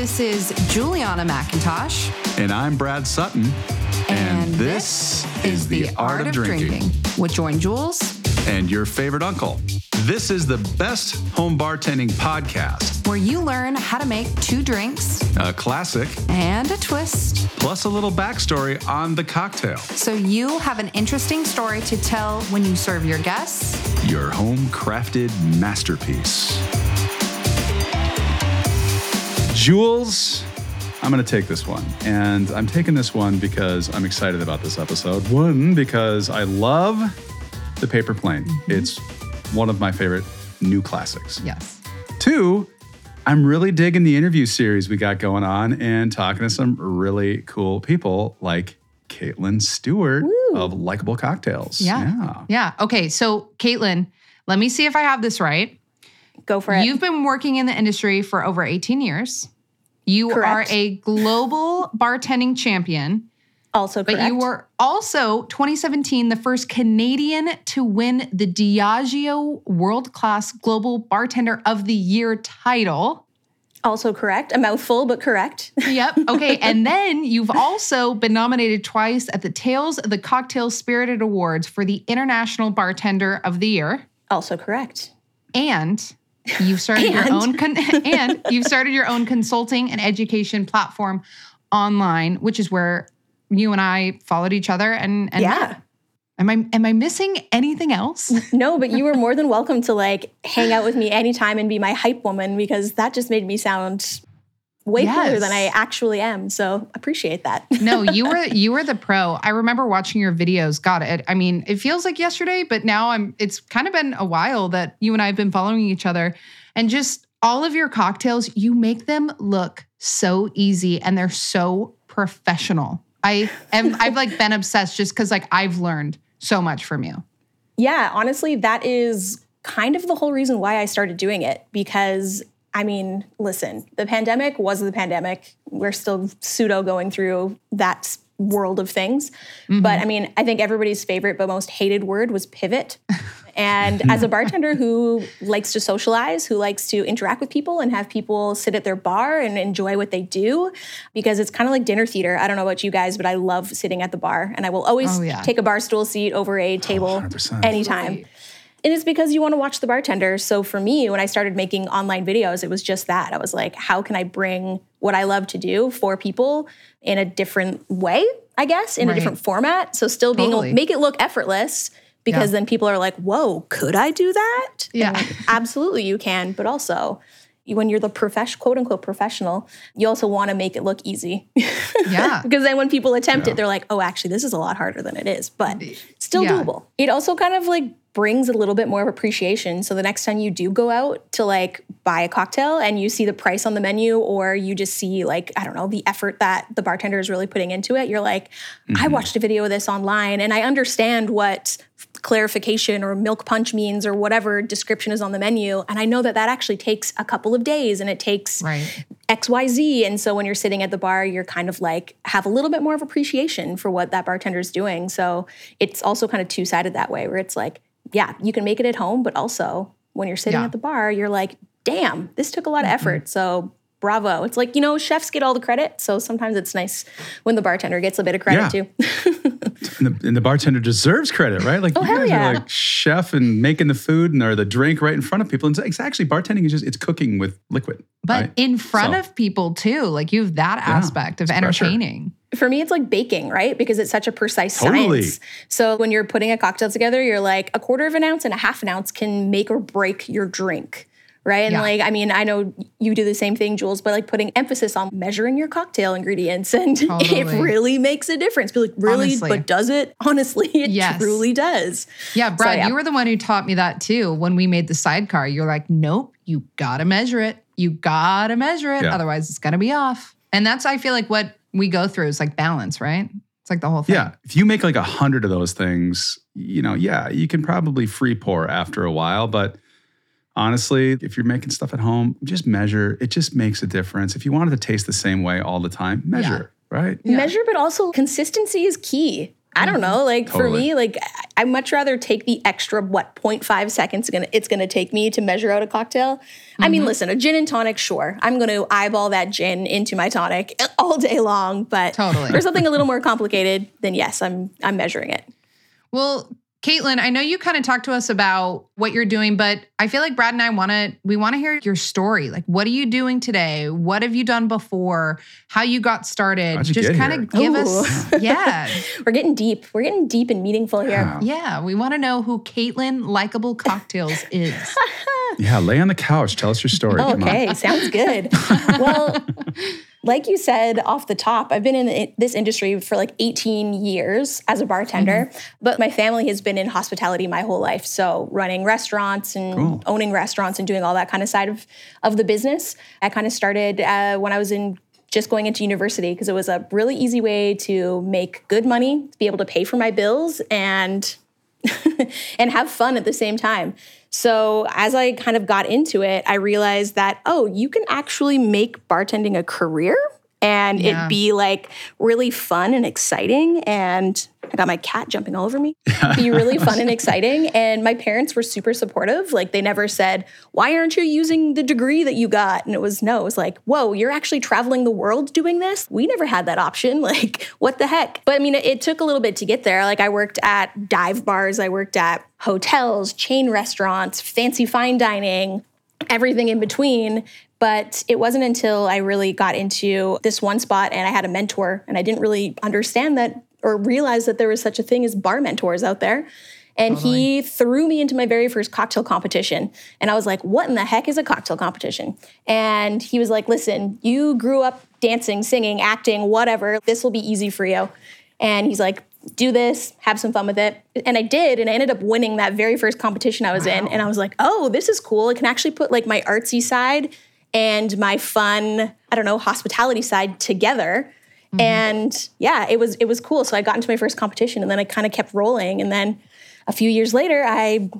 This is Juliana McIntosh. And I'm Brad Sutton. And, this, is The Art, of Drinking. with Join Jules. and your favorite uncle. This is the best home bartending podcast, where you learn how to make two drinks a classic, and a twist plus a little backstory on the cocktail. so you have an interesting story to tell when you serve your guests. Your home crafted masterpiece. Jules, I'm going to take this one. And I'm taking this one because I'm excited about this episode. One, because I love the paper plane, mm-hmm. it's one of my favorite new classics. Yes. Two, I'm really digging the interview series we got going on and talking to some really cool people like Kaitlyn Stewart of Likeable Cocktails. Yeah. Yeah. Okay. So, Kaitlyn, let me see if I have this right. Go for it. You've been working in the industry for over 18 years. You Correct. are a global bartending champion, also correct. but you were also 2017 the first Canadian to win the Diageo World Class Global Bartender of the Year title. also correct. A mouthful, but correct. Yep. Okay. and then you've also been nominated twice at the Tales of the Cocktail Spirited Awards for the International Bartender of the Year. also correct. And you've started your own con- and you've started your own consulting and education platform online, which is where you and I followed each other and, and yeah. Am I am I missing anything else? No, but you were more than welcome to like hang out with me anytime and be my hype woman because that just made me sound way cooler than I actually am. So appreciate that. no, you were you were the pro. I remember watching your videos. Got it, I mean, it feels like yesterday, but now I'm. It's kind of been a while that you and I have been following each other, and just all of your cocktails, you make them look so easy and they're so professional. I am. I've like been obsessed just because like I've learned so much from you. Yeah, honestly, that is kind of the whole reason why I started doing it because I mean, listen, the pandemic was the pandemic. We're still pseudo going through that world of things. But I mean, I think everybody's favorite but most hated word was pivot. And as a bartender who likes to socialize, who likes to interact with people and have people sit at their bar and enjoy what they do, because it's kind of like dinner theater. I don't know about you guys, but I love sitting at the bar and I will always Oh, yeah. take a bar stool seat over a table 100%. anytime. And it's because you want to watch the bartender. So for me, when I started making online videos, it was just that. I was like, how can I bring what I love to do for people in a different way, I guess, in Right. a different format. So still being Totally. make it look effortless because Yeah. then people are like, whoa, could I do that? Yeah. And absolutely you can. But also, when you're the profession, quote unquote professional, you also want to make it look easy. Yeah. because then when people attempt it, they're like, oh, actually, this is a lot harder than it is, but still Yeah. doable. It also kind of like brings a little bit more of appreciation. So the next time you do go out to like buy a cocktail and you see the price on the menu, or you just see like, I don't know, the effort that the bartender is really putting into it, you're like, I mm-hmm. watched a video of this online and I understand what clarification or milk punch means or whatever description is on the menu. And I know that that actually takes a couple of days and it takes Right. XYZ. And so when you're sitting at the bar, you're kind of like have a little bit more of appreciation for what that bartender is doing. So it's also kind of two sided that way, where it's like, yeah, you can make it at home, but also when you're sitting Yeah. at the bar, you're like, damn, this took a lot of mm-hmm. effort. So bravo. It's like, you know, chefs get all the credit. So sometimes it's nice when the bartender gets a bit of credit Yeah. too. And the, and the bartender deserves credit, right? Like oh, you Oh, hell guys yeah. are like chef and making the food and or the drink right in front of people. And it's, it's actually bartending is just it's cooking with liquid. But right? in front So- of people too, like you have that aspect of it's pressure. Entertaining. For me, it's like baking, right? Because it's such a precise Totally. science. So when you're putting a cocktail together, you're like a quarter of an ounce and a half an ounce can make or break your drink. Right. And Yeah. like, I mean, I know you do the same thing, Jules, but like putting emphasis on measuring your cocktail ingredients and it really makes a difference. Be like, really? Honestly. But does it? Honestly, it Yes. truly does. Yeah, Brad, yeah. you were the one who taught me that too. When we made the sidecar, you're like, nope, you gotta measure it. You gotta measure it. Yeah. Otherwise, it's gonna be off. And that's, I feel like, what we go through is like balance, right? It's like the whole thing. Yeah. If you make like a hundred of those things, you know, yeah, you can probably free pour after a while. But honestly, if you're making stuff at home, just measure. It just makes a difference. If you want it to taste the same way all the time, measure, right? Yeah. Measure, but also consistency is key. I don't know. Like for me, like I- I'd much rather take the extra what 0.5 seconds gonna it's gonna take me to measure out a cocktail. I mean, mm-hmm. listen, a gin and tonic, sure. I'm gonna eyeball that gin into my tonic all day long, but Totally. for something a little more complicated, then yes, I'm I'm measuring it. Well, Kaitlyn, I know you kind of talked to us about what you're doing, but I feel like Brad and I want to we want to hear your story. Like, what are you doing today? What have you done before? How you got started? How'd you Just kind of give us, yeah, We're getting deep. We're getting deep and meaningful here. Yeah. yeah. We want to know who Kaitlyn Likeable Cocktails is. Yeah, lay on the couch. Tell us your story. Come on. Okay, sounds good. well, like you said off the top, I've been in this industry for like 18 years as a bartender, but my family has been in hospitality my whole life. So running restaurants and Cool. owning restaurants and doing all that kind of side of, of the business. I kind of started uh, when I was in just going into university because it was a really easy way to make good money, to be able to pay for my bills and and have fun at the same time. So, as I kind of got into it, I realized that, oh, you can actually make bartending a career and Yeah. it be like really fun and exciting. And I got my cat jumping all over me. be really fun and exciting. And my parents were super supportive. Like, they never said, why aren't you using the degree that you got? And it was no, it was like, whoa, you're actually traveling the world doing this? We never had that option. Like, what the heck? But I mean, it, it took a little bit to get there. Like, I worked at dive bars, I worked at hotels, chain restaurants, fancy fine dining, everything in between. But it wasn't until I really got into this one spot and I had a mentor, and I didn't really understand that or realize that there was such a thing as bar mentors out there. And he threw me into my very first cocktail competition. And I was like, what in the heck is a cocktail competition? And he was like, listen, you grew up dancing, singing, acting, whatever. This will be easy for you. And he's like, do this, have some fun with it. And I did. And I ended up winning that very first competition I was in. And I was like, oh, this is cool. I can actually put like my artsy side and my fun, I don't know, hospitality side together. Mm-hmm. And yeah, it was it was cool. So I got into my first competition and then I kind of kept rolling. And then a few years later, I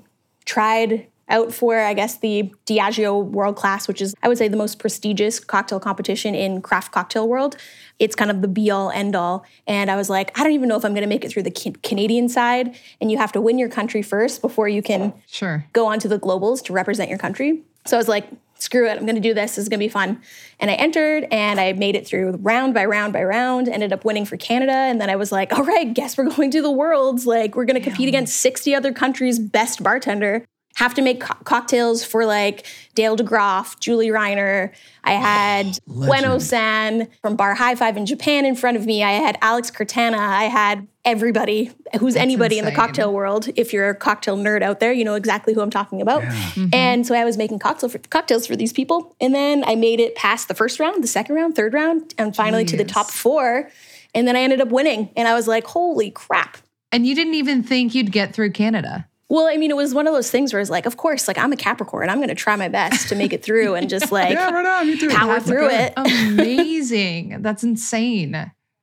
tried out for, I guess, the Diageo World Class, which is, I would say, the most prestigious cocktail competition in craft cocktail world. It's kind of the be all end all. And I was like, I don't even know if I'm going to make it through the Ca- Canadian side. And you have to win your country first before you can Sure. go on to the globals to represent your country. So I was like, screw it, I'm gonna do this. This is gonna be fun. And I entered and I made it through round by round by round, ended up winning for Canada. And then I was like, all right, guess we're going to the worlds. Like, we're gonna compete against 60 other countries' best bartender. Have to make co- cocktails for like Dale DeGroff, Julie Reiner. I had Ueno San from Bar High Five in Japan in front of me. I had Alex Kratena. I had everybody who's anybody in the cocktail world. If you're a cocktail nerd out there, you know exactly who I'm talking about. Mm-hmm. And so I was making cocktail for, cocktails for these people. And then I made it past the first round, the second round, third round, and finally to the top four. And then I ended up winning. And I was like, holy crap. And you didn't even think you'd get through Canada. Well, I mean, it was one of those things where it's like, of course, like I'm a Capricorn. I'm going to try my best to make it through and just like Yeah, right on. Me too. power through it. Amazing. That's insane.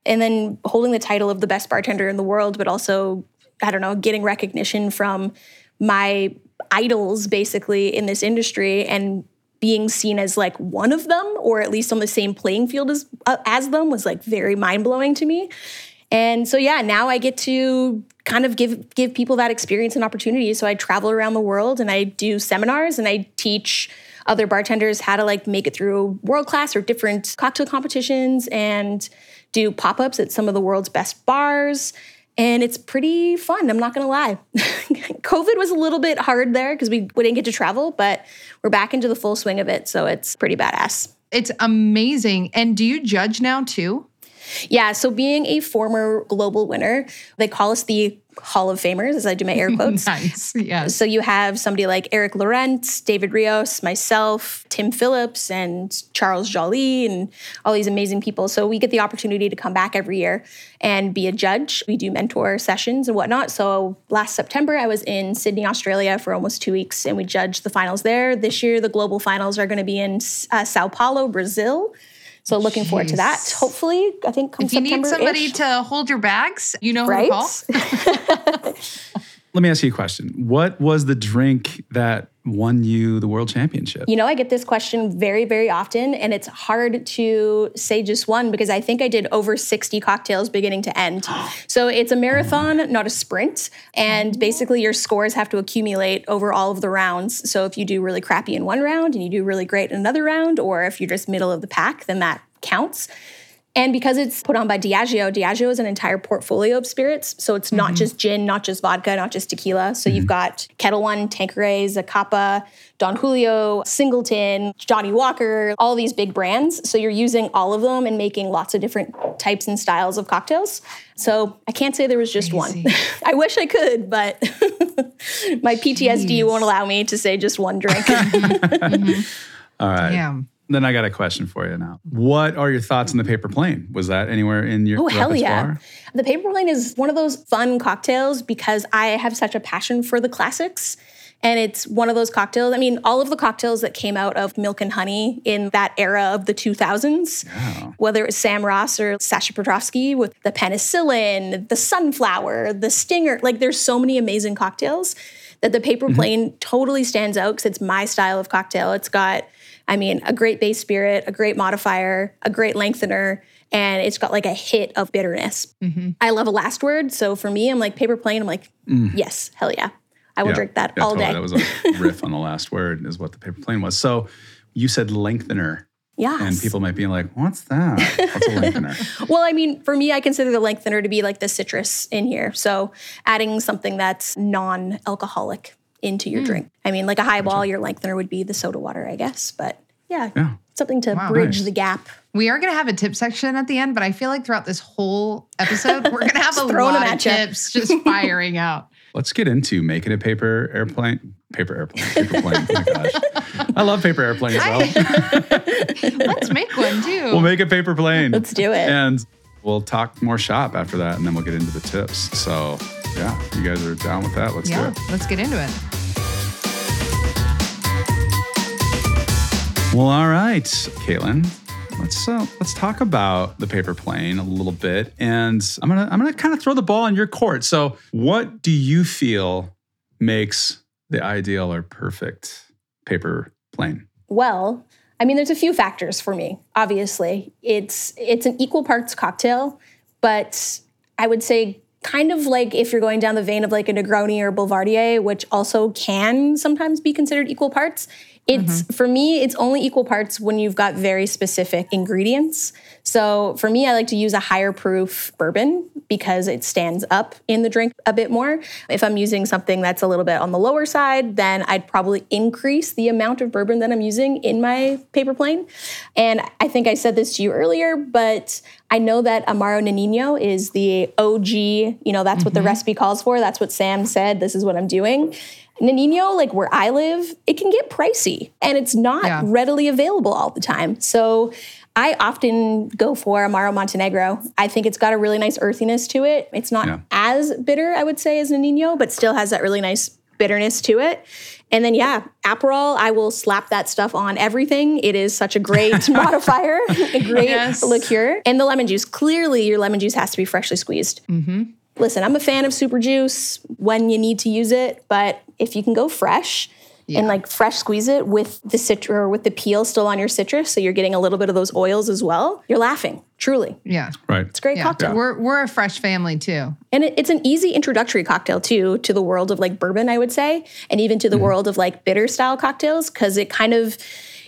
and then holding the title of the best bartender in the world, but also, I don't know, getting recognition from my idols basically in this industry and being seen as like one of them or at least on the same playing field as uh, as them was like very mind-blowing to me. And so yeah, now I get to kind of give give people that experience and opportunity. So I travel around the world and I do seminars and I teach other bartenders how to like make it through world class or different cocktail competitions and do pop-ups at some of the world's best bars. And it's pretty fun, I'm not gonna lie. COVID was a little bit hard there because we, we didn't get to travel, but we're back into the full swing of it. So it's pretty badass. It's amazing. And do you judge now too? Yeah, so being a former global winner, they call us the Hall of Famers, as I do my air quotes. Nice. Yes. So you have somebody like Erik Lorincz, David Rios, myself, Tim Phillips, and Charles Joly, and all these amazing people. So we get the opportunity to come back every year and be a judge. We do mentor sessions and whatnot. So last September, I was in Sydney, Australia for almost two weeks, and we judged the finals there. This year, the global finals are going to be in uh, Sao Paulo, Brazil. So looking forward to that. Hopefully, I think come if you need somebody to hold your bags, you know who right? to call. Let me ask you a question. What was the drink that won you the world championship? You know, I get this question very, very often, and it's hard to say just one because I think I did over 60 cocktails beginning to end. So it's a marathon, not a sprint. And basically, your scores have to accumulate over all of the rounds. So if you do really crappy in one round and you do really great in another round, or if you're just middle of the pack, then that counts. And because it's put on by Diageo, Diageo is an entire portfolio of spirits. So it's not mm-hmm. just gin, not just vodka, not just tequila. So you've mm-hmm. got Ketel One, Tanqueray, Zacapa, Don Julio, Singleton, Johnnie Walker, all these big brands. So you're using all of them and making lots of different types and styles of cocktails. So I can't say there was just Crazy. one. I wish I could, but my PTSD Jeez. won't allow me to say just one drink. Mm-hmm. All right. Damn. Then I got a question for you now. What are your thoughts on the paper plane? Was that anywhere in your Oh, hell yeah. repertoire? The paper plane is one of those fun cocktails because I have such a passion for the classics. And it's one of those cocktails. I mean, all of the cocktails that came out of Milk and Honey in that era of the 2000s, Yeah. whether it was Sam Ross or Sasha Petraske with the penicillin, the sunflower, the stinger, like there's so many amazing cocktails that the paper mm-hmm. plane totally stands out because it's my style of cocktail. It's got, I mean, a great base spirit, a great modifier, a great lengthener, and it's got like a hit of bitterness. Mm-hmm. I love a last word. So for me, I'm like paper plane, I'm like, mm. yes, hell yeah. I will Yeah. drink that Yeah, all totally. day. That was a riff on the last word, is what the paper plane was. So you said lengthener, Yeah. and people might be like, "What's that? What's a lengthener?" Well, I mean, for me, I consider the lengthener to be like the citrus in here. So adding something that's non alcoholic into your hmm. drink. I mean, like a highball, your lengthener would be the soda water, I guess. But yeah, Yeah. something to Wow. bridge Nice. the gap. We are going to have a tip section at the end, but I feel like throughout this whole episode, we're going to have a Just throwing lot them of at ya. tips just firing out. Let's get into making a paper airplane. Paper airplane. Paper plane. Oh my gosh. I love paper airplanes though. Let's make one too. we'll make a paper plane. Let's do it. And we'll talk more shop after that, and then we'll get into the tips. So, yeah, you guys are down with that? Let's yeah, do it. let's get into it. Well, all right, Kaitlyn. Let's uh, let's talk about the paper plane a little bit, and I'm gonna I'm gonna kind of throw the ball in your court. So, what do you feel makes the ideal or perfect paper plane? Well, I mean, there's a few factors for me. Obviously, it's it's an equal parts cocktail, but I would say kind of like if you're going down the vein of like a Negroni or Boulevardier, which also can sometimes be considered equal parts. It's mm-hmm. for me, it's only equal parts when you've got very specific ingredients. So for me, I like to use a higher proof bourbon because it stands up in the drink a bit more. If I'm using something that's a little bit on the lower side, then I'd probably increase the amount of bourbon that I'm using in my paper plane. And I think I said this to you earlier, but I know that Amaro Nonino is the OG, you know, that's what the mm-hmm. recipe calls for. That's what Sam said. This is what I'm doing. Nonino, like where I live, it can get pricey and it's not Yeah. readily available all the time. So I often go for Amaro Montenegro. I think it's got a really nice earthiness to it. It's not Yeah. as bitter, I would say, as Nonino, but still has that really nice bitterness to it. And then, yeah, Aperol, I will slap that stuff on everything. It is such a great modifier, a great Yes. liqueur. And the lemon juice, clearly, your lemon juice has to be freshly squeezed. Mm-hmm. Listen, I'm a fan of super juice when you need to use it, but if you can go fresh and like fresh squeeze it with the citrus or with the peel still on your citrus, so you're getting a little bit of those oils as well, you're laughing. Truly. Yeah. Right. It's a great Yeah. cocktail. We're, we're a fresh family too. And it, it's an easy introductory cocktail too to the world of like bourbon, I would say, and even to the mm-hmm. world of like bitter style cocktails because it kind of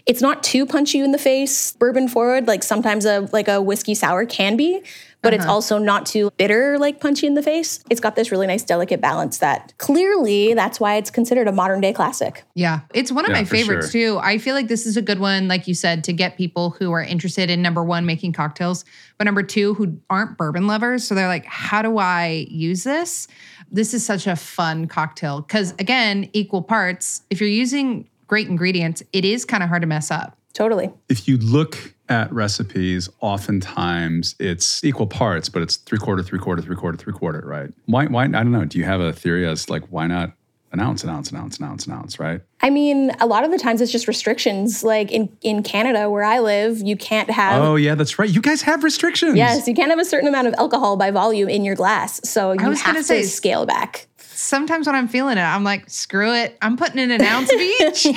it's not too punchy in the face, bourbon forward. Like sometimes a like a whiskey sour can be, but it's uh-huh. also not too bitter, like punchy in the face. It's got this really nice delicate balance that clearly that's why it's considered a modern day classic. Yeah, it's one of Yeah, my for favorites too. I feel like this is a good one, like you said, to get people who are interested in number one, making cocktails, but number two, who aren't bourbon lovers. So they're like, how do I use this? This is such a fun cocktail. Because again, equal parts, if you're using great ingredients, it is kind of hard to mess up. Totally. If you look at recipes, oftentimes it's equal parts, but it's three quarter, three quarter, three quarter, three quarter, right? Why? Why? I don't know. Do you have a theory as like why not an ounce, an ounce, an ounce, an ounce, an ounce, right? I mean, a lot of the times it's just restrictions. Like in, in Canada where I live, you can't have Oh yeah, that's right. You guys have restrictions. Yes, you can't have a certain amount of alcohol by volume in your glass. So you have gonna to say- scale back. Sometimes when I'm feeling it, I'm like, screw it. I'm putting in an ounce of each.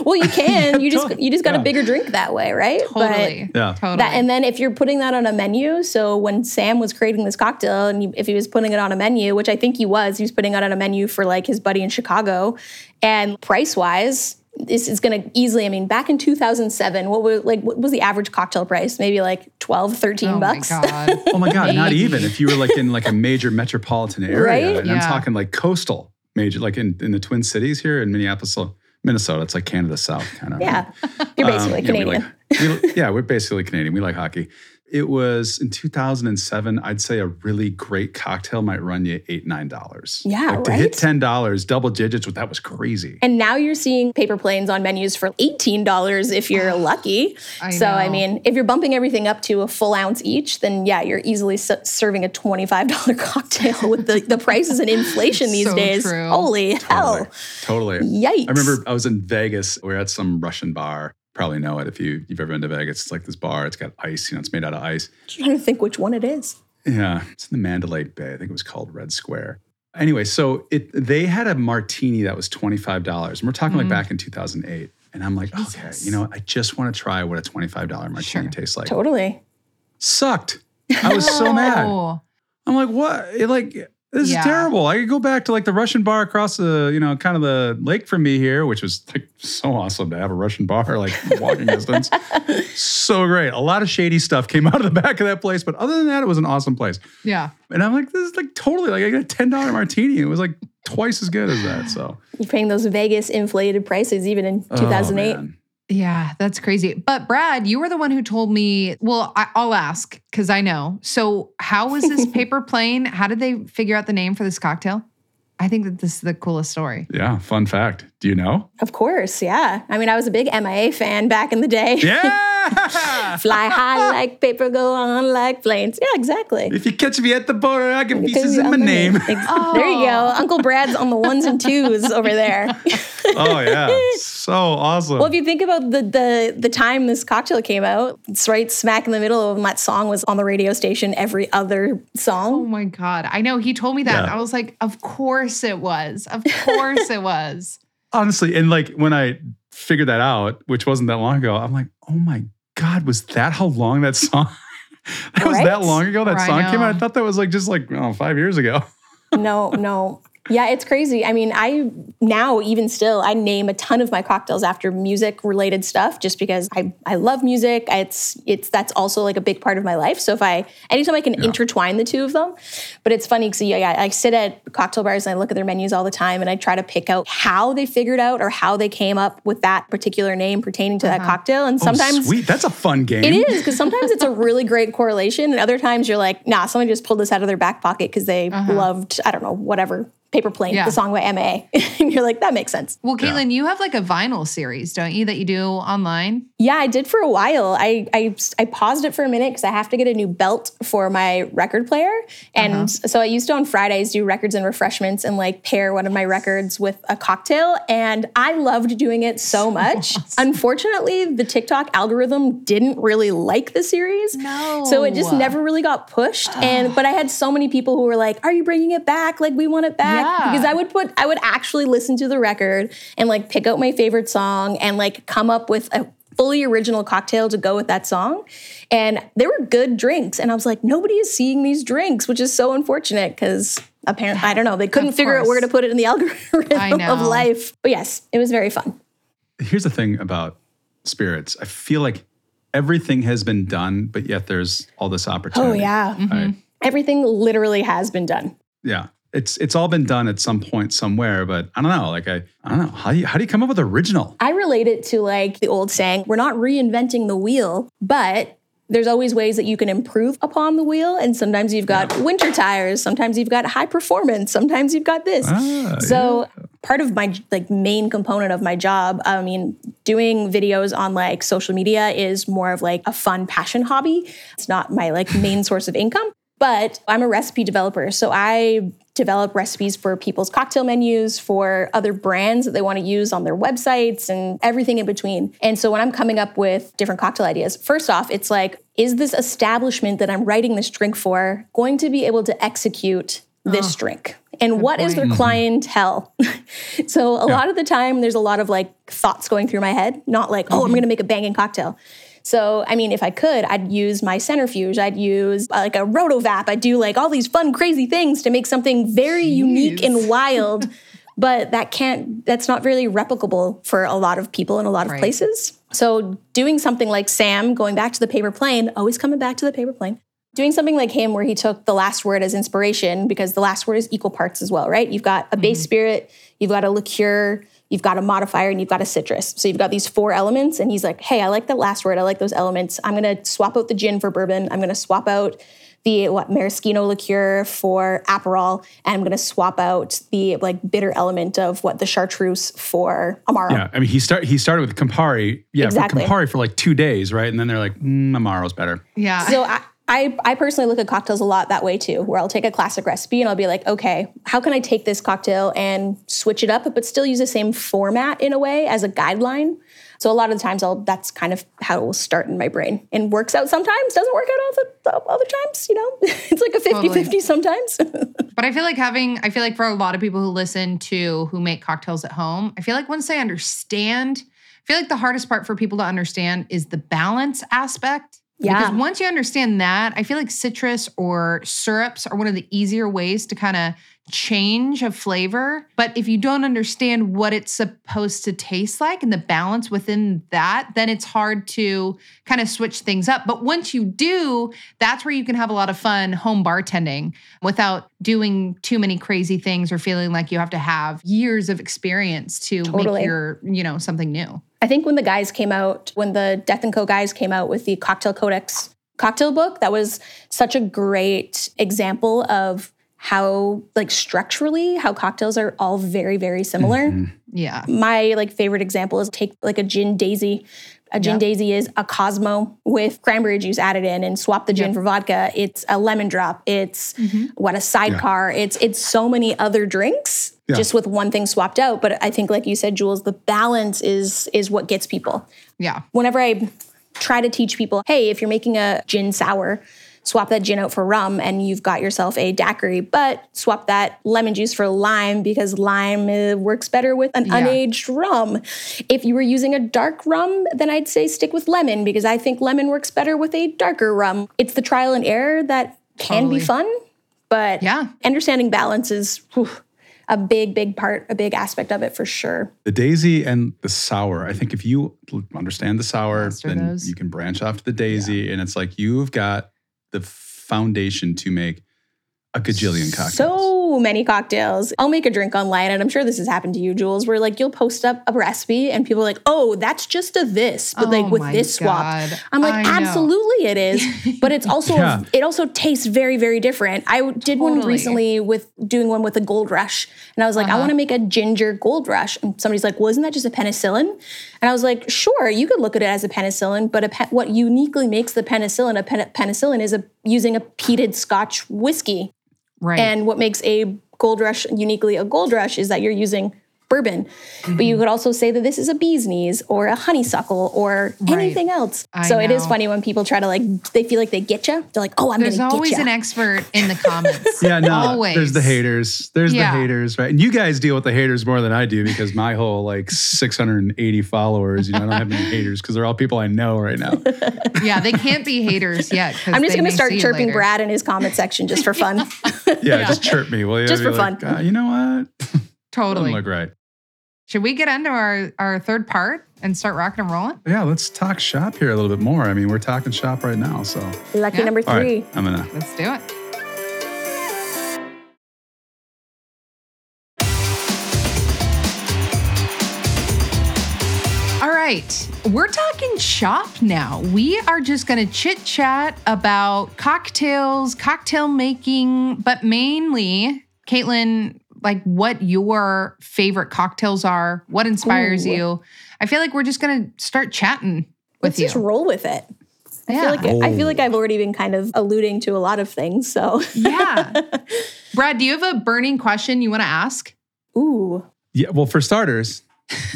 well, you can. You just totally. you just got Yeah. a bigger drink that way, right? But- totally. Yeah. Totally. That, and then if you're putting that on a menu, so when Sam was creating this cocktail, and you, if he was putting it on a menu, which I think he was, he was putting it on a menu for like his buddy in Chicago, and price wise, this is going to easily. I mean, back in 2007, what was like what was the average cocktail price? Maybe like 12, 13 oh bucks. my God. Oh my God, not even if you were like in like a major metropolitan area. Right? And I'm talking like coastal major, like in, in the Twin Cities here in Minneapolis, Minnesota. It's like Canada South kind of. Yeah, you're basically Um, yeah, we Canadian. like- we- yeah, we're basically Canadian. We like hockey. It was in 2007. I'd say a really great cocktail might run you eight, nine dollars. Yeah, like to right? hit ten dollars, double digits. That was crazy. And now you're seeing paper planes on menus for $18 if you're lucky. I so, I mean, if you're bumping everything up to a full ounce each, then yeah, you're easily s- serving a $25 cocktail with the, the prices and inflation these So days. true. Holy hell. Totally. Yikes. I remember I was in Vegas. We were at some Russian bar. Probably know it if you you've ever been to Vegas. It's like this bar. It's got ice. You know, it's made out of ice. I'm trying to think which one it is. Yeah, it's in the Mandalay Bay. I think it was called Red Square. Anyway, so it they had a martini that was twenty five dollars, and we're talking like mm-hmm. back in two thousand eight. And I'm like, okay, you know. I just want to try what a twenty five dollar martini Sure. tastes like. Totally. Sucked. I was so mad. I'm like, what? It, like, this Yeah. is terrible. I could go back to like the Russian bar across the, you know, kind of the lake from me here, which was like so awesome to have a Russian bar like walking distance. So great. A lot of shady stuff came out of the back of that place, but other than that, it was an awesome place. Yeah. And I'm like, this is like totally like I got a ten dollar martini. It was like twice as good as that. So You're paying those Vegas inflated prices even in oh, 2008. man. Yeah, that's crazy. But Brad, you were the one who told me. Well, I, I'll ask because I know. So, how was this paper plane? How did they figure out the name for this cocktail? I think that this is the coolest story. yeah. Fun fact. Do you know? Of course, yeah. I mean, I was a big MIA fan back in the day. Yeah. Fly high like paper, go on like planes. Yeah, exactly. if you catch me at the border, I get Because pieces in my the name. Ex- There you go. Uncle Brad's on the ones and twos over there. oh yeah. So awesome. Well, if you think about the the the time this cocktail came out, it's right smack in the middle of when that song was on the radio station every other song. Oh my God. I know. He told me that. Yeah. I was like, of course it was. Of course it was. Honestly, and like when I figured that out, which wasn't that long ago, I'm like, oh my God, was that how long that song? that was that long ago that I song came out. I thought that was like just like oh, five years ago. No, no. Yeah, it's crazy. I mean, I now even still I name a ton of my cocktails after music related stuff just because I I love music. It's it's that's also like a big part of my life. So if I anytime I can intertwine the two of them, but it's funny because yeah, I sit at cocktail bars and I look at their menus all the time and I try to pick out how they figured out or how they came up with that particular name pertaining to that uh-huh. cocktail. And oh, sometimes oh, sweet. That's a fun game. it is because sometimes it's a really great correlation, and other times you're like, nah, someone just pulled this out of their back pocket because they uh-huh. loved, I don't know, whatever paper plane, Yeah. the song by Ma, and you're like, that makes sense. Well, Kaitlyn, you have like a vinyl series, don't you, that you do online? Yeah, I did for a while. I I, I paused it for a minute because I have to get a new belt for my record player, and uh-huh. so I used to on Fridays do records and refreshments and like pair one of my records with a cocktail, and I loved doing it so much. Unfortunately, the TikTok algorithm didn't really like the series, No. so it just never really got pushed. And but I had so many people who were like, "Are you bringing it back? Like we want it back." Yeah. Because I would put, I would actually listen to the record and like pick out my favorite song and like come up with a fully original cocktail to go with that song. And they were good drinks. And I was like, nobody is seeing these drinks, which is so unfortunate because apparently, I don't know, they couldn't figure out where to put it in the algorithm of life. But yes, it was very fun. Here's the thing about spirits. I feel like everything has been done, but yet there's all this opportunity. Oh, yeah. Right? Everything literally has been done. Yeah. It's it's all been done at some point somewhere, but I don't know. Like I I don't know. How do you how do you come up with original? I relate it to like the old saying, we're not reinventing the wheel, but there's always ways that you can improve upon the wheel. And sometimes you've got winter tires, sometimes you've got high performance, sometimes you've got this. Ah, so part of my like main component of my job, I mean, doing videos on like social media is more of like a fun passion hobby. It's not my like main source of income. But I'm a recipe developer. So I develop recipes for people's cocktail menus, for other brands that they want to use on their websites, and everything in between. And so when I'm coming up with different cocktail ideas, first off, it's like, is this establishment that I'm writing this drink for going to be able to execute this drink? and what is their point. Mm-hmm. clientele. so a lot of the time, there's a lot of like thoughts going through my head, not like, oh, I'm mm-hmm. going to make a banging cocktail. So, I mean, if I could, I'd use my centrifuge. I'd use uh, like a rotovap. I'd do like all these fun, crazy things to make something very unique and wild. but that can't, that's not really replicable for a lot of people in a lot of Right. places. So, doing something like Sam, going back to the paper plane, always coming back to the paper plane, doing something like him where he took the last word as inspiration because the last word is equal parts as well, right? You've got a base spirit, you've got a liqueur, you've got a modifier, and you've got a citrus. So you've got these four elements. And he's like, hey, I like that last word. I like those elements. I'm going to swap out the gin for bourbon. I'm going to swap out the what maraschino liqueur for aperol and i'm going to swap out the like bitter element of what the chartreuse for amaro Yeah, I mean, he start he started with Campari. Yeah, Exactly. with Campari for like two days, right? And then they're like, mm, Amaro's better. Yeah. So I, I, I personally look at cocktails a lot that way too, where I'll take a classic recipe and I'll be like, okay, how can I take this cocktail and switch it up, but still use the same format in a way as a guideline? So a lot of the times, I'll that's kind of how it will start in my brain and works out sometimes, doesn't work out all the, the other times. You know, it's like a 50 Totally. 50 sometimes. But I feel like having, I feel like for a lot of people who listen to who make cocktails at home, I feel like once they understand, I feel like the hardest part for people to understand is the balance aspect. Yeah. Because once you understand that, I feel like citrus or syrups are one of the easier ways to kind of change a flavor. But if you don't understand what it's supposed to taste like and the balance within that, then it's hard to kind of switch things up. But once you do, that's where you can have a lot of fun home bartending without doing too many crazy things or feeling like you have to have years of experience to Totally. make your, you know, something new. I think when the guys came out, when the Death and Co guys came out with the Cocktail Codex cocktail book, that was such a great example of how like structurally how cocktails are all very very similar. Mm-hmm. Yeah. My like favorite example is take like a gin daisy. A gin Yep. daisy is a Cosmo with cranberry juice added in and swap the gin Yep. for vodka. It's a lemon drop. It's mm-hmm. what a sidecar. It's it's so many other drinks Yeah. just with one thing swapped out. But I think like you said, Jules, the balance is is what gets people Yeah. whenever I try to teach people, hey, if you're making a gin sour, swap that gin out for rum and you've got yourself a daiquiri, but swap that lemon juice for lime because lime uh, works better with an Yeah. unaged rum. If you were using a dark rum, then I'd say stick with lemon because I think lemon works better with a darker rum. It's the trial and error that can Totally. be fun, but Yeah. understanding balance is whew, a big, big part, a big aspect of it for sure. The daisy and the sour. I think if you understand the sour, Master then those. you can branch off to the daisy, and it's like you've got the foundation to make a gajillion cocktails. So many cocktails. I'll make a drink online, and I'm sure this has happened to you, Jules, where like you'll post up a recipe and people are like, oh, that's just a this, but like Oh with my this swap. God. I'm like, I know. absolutely it is. But it's also Yeah. it also tastes very, very different. I did one recently with doing one with a gold rush. And I was like, I uh-huh. want to make a ginger gold rush. And somebody's like, well, isn't that just a penicillin? And I was like, sure, you could look at it as a penicillin, but a pe- what uniquely makes the penicillin a pen- penicillin is a, using a peated Scotch whiskey. Right. And what makes a gold rush uniquely a gold rush is that you're using bourbon. But Mm-hmm. you could also say that this is a bee's knees or a honeysuckle or anything else. I so it is funny when people try to like, they feel like they get you. They're like, oh, I'm There's going to always get an expert in the comments. Yeah, no. Always. There's the haters. There's Yeah. the haters, right? And you guys deal with the haters more than I do because my whole like 680 followers, you know, I don't have any haters because they're all people I know right now. Yeah, they can't be haters yet. I'm just going to start chirping. Brad in his comment section just for fun. Yeah, just chirp me, will you? Just for like, fun. "Uh, you know what? Doesn't Totally. look right. Should we get into our, our third part and start rocking and rolling? Yeah, let's talk shop here a little bit more. I mean, we're talking shop right now, so Lucky Yeah. number three. right, I'm gonna. Let's do it. All right, we're talking shop now. We are just going to chit chat about cocktails, cocktail making, but mainly, Kaitlyn, like what your favorite cocktails are, what inspires Ooh. you. I feel like we're just going to start chatting with Let's you. just roll with it. I Yeah. feel like I feel like I've already been kind of alluding to a lot of things. So, yeah. Brad, do you have a burning question you want to ask? ooh, Yeah, well, for starters,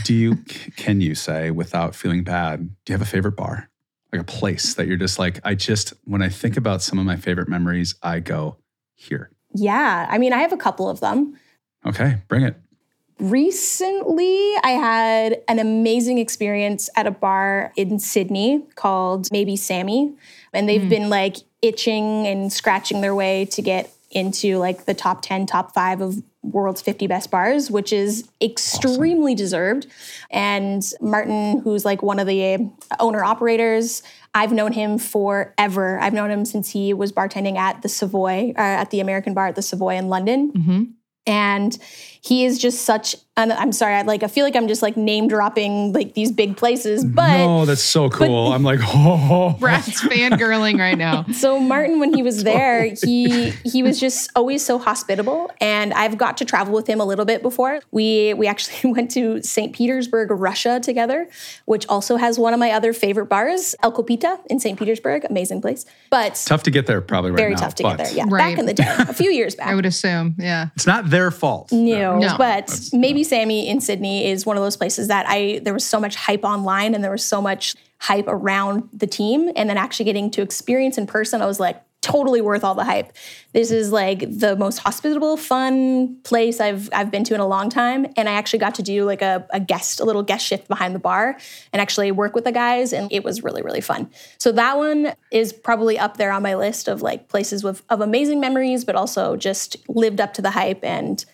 do you can you say without feeling bad? Do you have a favorite bar, like a place that you're just like? I just when I think about some of my favorite memories, I go here. Yeah, I mean, I have a couple of them. Okay, bring it. Recently, I had an amazing experience at a bar in Sydney called Maybe Sammy. And they've been like itching and scratching their way to get into like the top 10, top five of world's 50 best bars, which is extremely deserved. And Martin, who's like one of the owner operators, I've known him forever. I've known him since he was bartending at the Savoy, uh, at the American bar at the Savoy in London and he is just such an i'm sorry i like i feel like i'm just like name dropping like these big places but oh, that's so cool. I'm like, oh, Brad's fangirling right now. so martin when he was there he he was just always so hospitable and i've got to travel with him a little bit before we we actually went to st petersburg russia together which also has one of my other favorite bars el copita in st petersburg amazing place but tough to get there probably right very now. tough to but get there yeah Right. back in the day a few years back I would assume. Yeah. It's not their fault. No, No. But maybe Sammy in Sydney is one of those places that I there was so much hype online and there was so much hype around the team and then actually getting to experience in person I was like totally worth all the hype. This is like the most hospitable fun place I've I've been to in a long time and I actually got to do like a, a guest a little guest shift behind the bar and actually work with the guys and it was really really fun. So that one is probably up there on my list of like places with of amazing memories but also just lived up to the hype and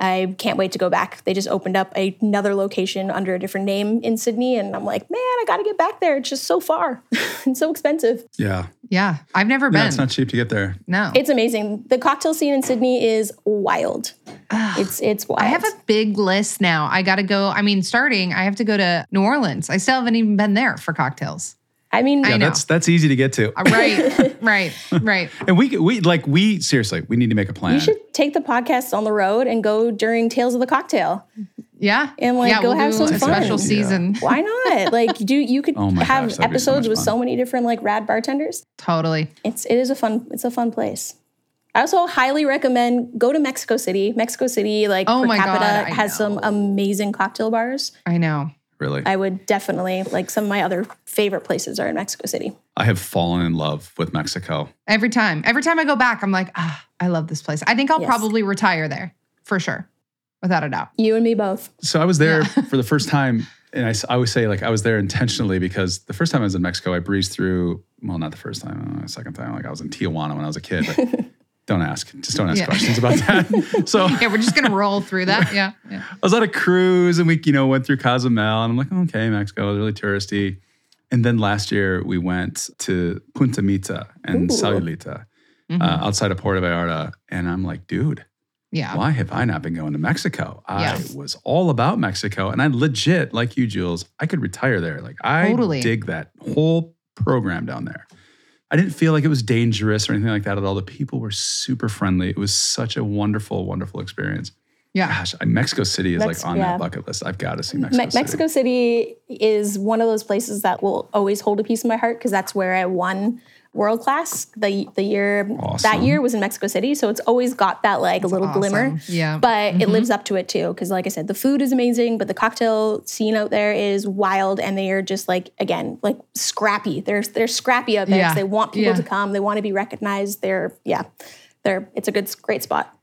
I can't wait to go back. They just opened up another location under a different name in Sydney, and I'm like, man, I got to get back there. It's just so far and so expensive. Yeah. Yeah. I've never Yeah, been. it's not cheap to get there. no. It's amazing. The cocktail scene in Sydney is wild. it's it's wild. I have a big list now. I got to go. I mean, starting, I have to go to New Orleans. I still haven't even been there for cocktails. I mean, Yeah, know. that's that's easy to get to. Uh, Right. right. Right. And we we like we seriously we need to make a plan. you should take the podcast on the road and go during Tales of the Cocktail. Yeah. And, like, yeah, go we'll have some a fun. special Yeah. season. Why not? like, do you could Oh have gosh, that'd so episodes with fun. so many different like rad bartenders? Totally. It's it is a fun it's a fun place. I also highly recommend go to Mexico City. Mexico City, like Oh per my capita, God, I has some amazing cocktail bars. I know. Really. I would definitely like some of my other favorite places are in Mexico City. I have fallen in love with Mexico. Every time. Every time I go back, I'm like, ah, I love this place. I think I'll Yes. probably retire there for sure. Without a doubt. You and me both. So I was there for the first time, and I always say like I was there intentionally because the first time I was in Mexico, I breezed through. Well, not the first time, uh, second time. Like I was in Tijuana when I was a kid. Don't ask. Just don't ask Yeah. questions about that. so Yeah, we're just gonna roll through that. Yeah. Yeah. I was on a cruise and we, you know, went through Cozumel and I'm like, okay, Mexico was really touristy. And then last year we went to Punta Mita and Ooh. Sayulita Mhm. uh, outside of Puerto Vallarta. And I'm like, dude, yeah. why have I not been going to Mexico? I Yeah. was all about Mexico and I legit, like you, Jules, I could retire there. Like I Totally. dig that whole program down there. I didn't feel like it was dangerous or anything like that at all. The people were super friendly. It was such a wonderful, wonderful experience. Yeah. Gosh, Mexico City is Mex- like on yeah. that bucket list. I've got to see Me- Mexico City. Mexico City is one of those places that will always hold a piece of my heart because that's where I won world class. The the year that year was in Mexico City, so it's always got that like a little glimmer. Yeah. But it mm-hmm. lives up to it too because like I said, the food is amazing, but the cocktail scene out there is wild and they are just like again, like scrappy. They're they're scrappy out there 'cause Yeah. they want people Yeah. to come, they want to be recognized. They're yeah. They're it's a good great spot.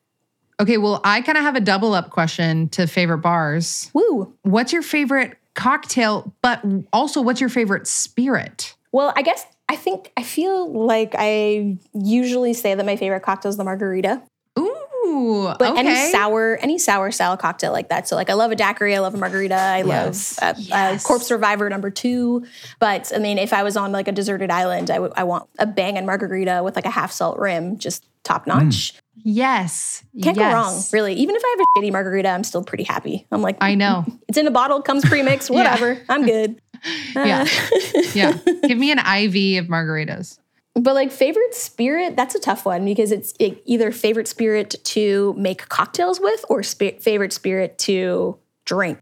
Okay, well, I kind of have a double up question to favorite bars. Woo. What's your favorite cocktail, but also what's your favorite spirit? Well, I guess I think I feel like I usually say that my favorite cocktail is the margarita, Ooh, but okay. any sour, any sour style cocktail like that. So, like, I love a daiquiri, I love a margarita, I Yes. love a, Yes. a corpse reviver number two. But I mean, if I was on like a deserted island, I want a bang and margarita with like a half salt rim, just top mm. notch. yes, Can't yes. go wrong, really. Even if I have a shitty margarita, I'm still pretty happy. I'm like, I know. it's in a bottle, comes pre-mixed, whatever. I'm good. Yeah, yeah. Give me an IV of margaritas. But like favorite spirit, that's a tough one because it's either favorite spirit to make cocktails with or spi- favorite spirit to drink.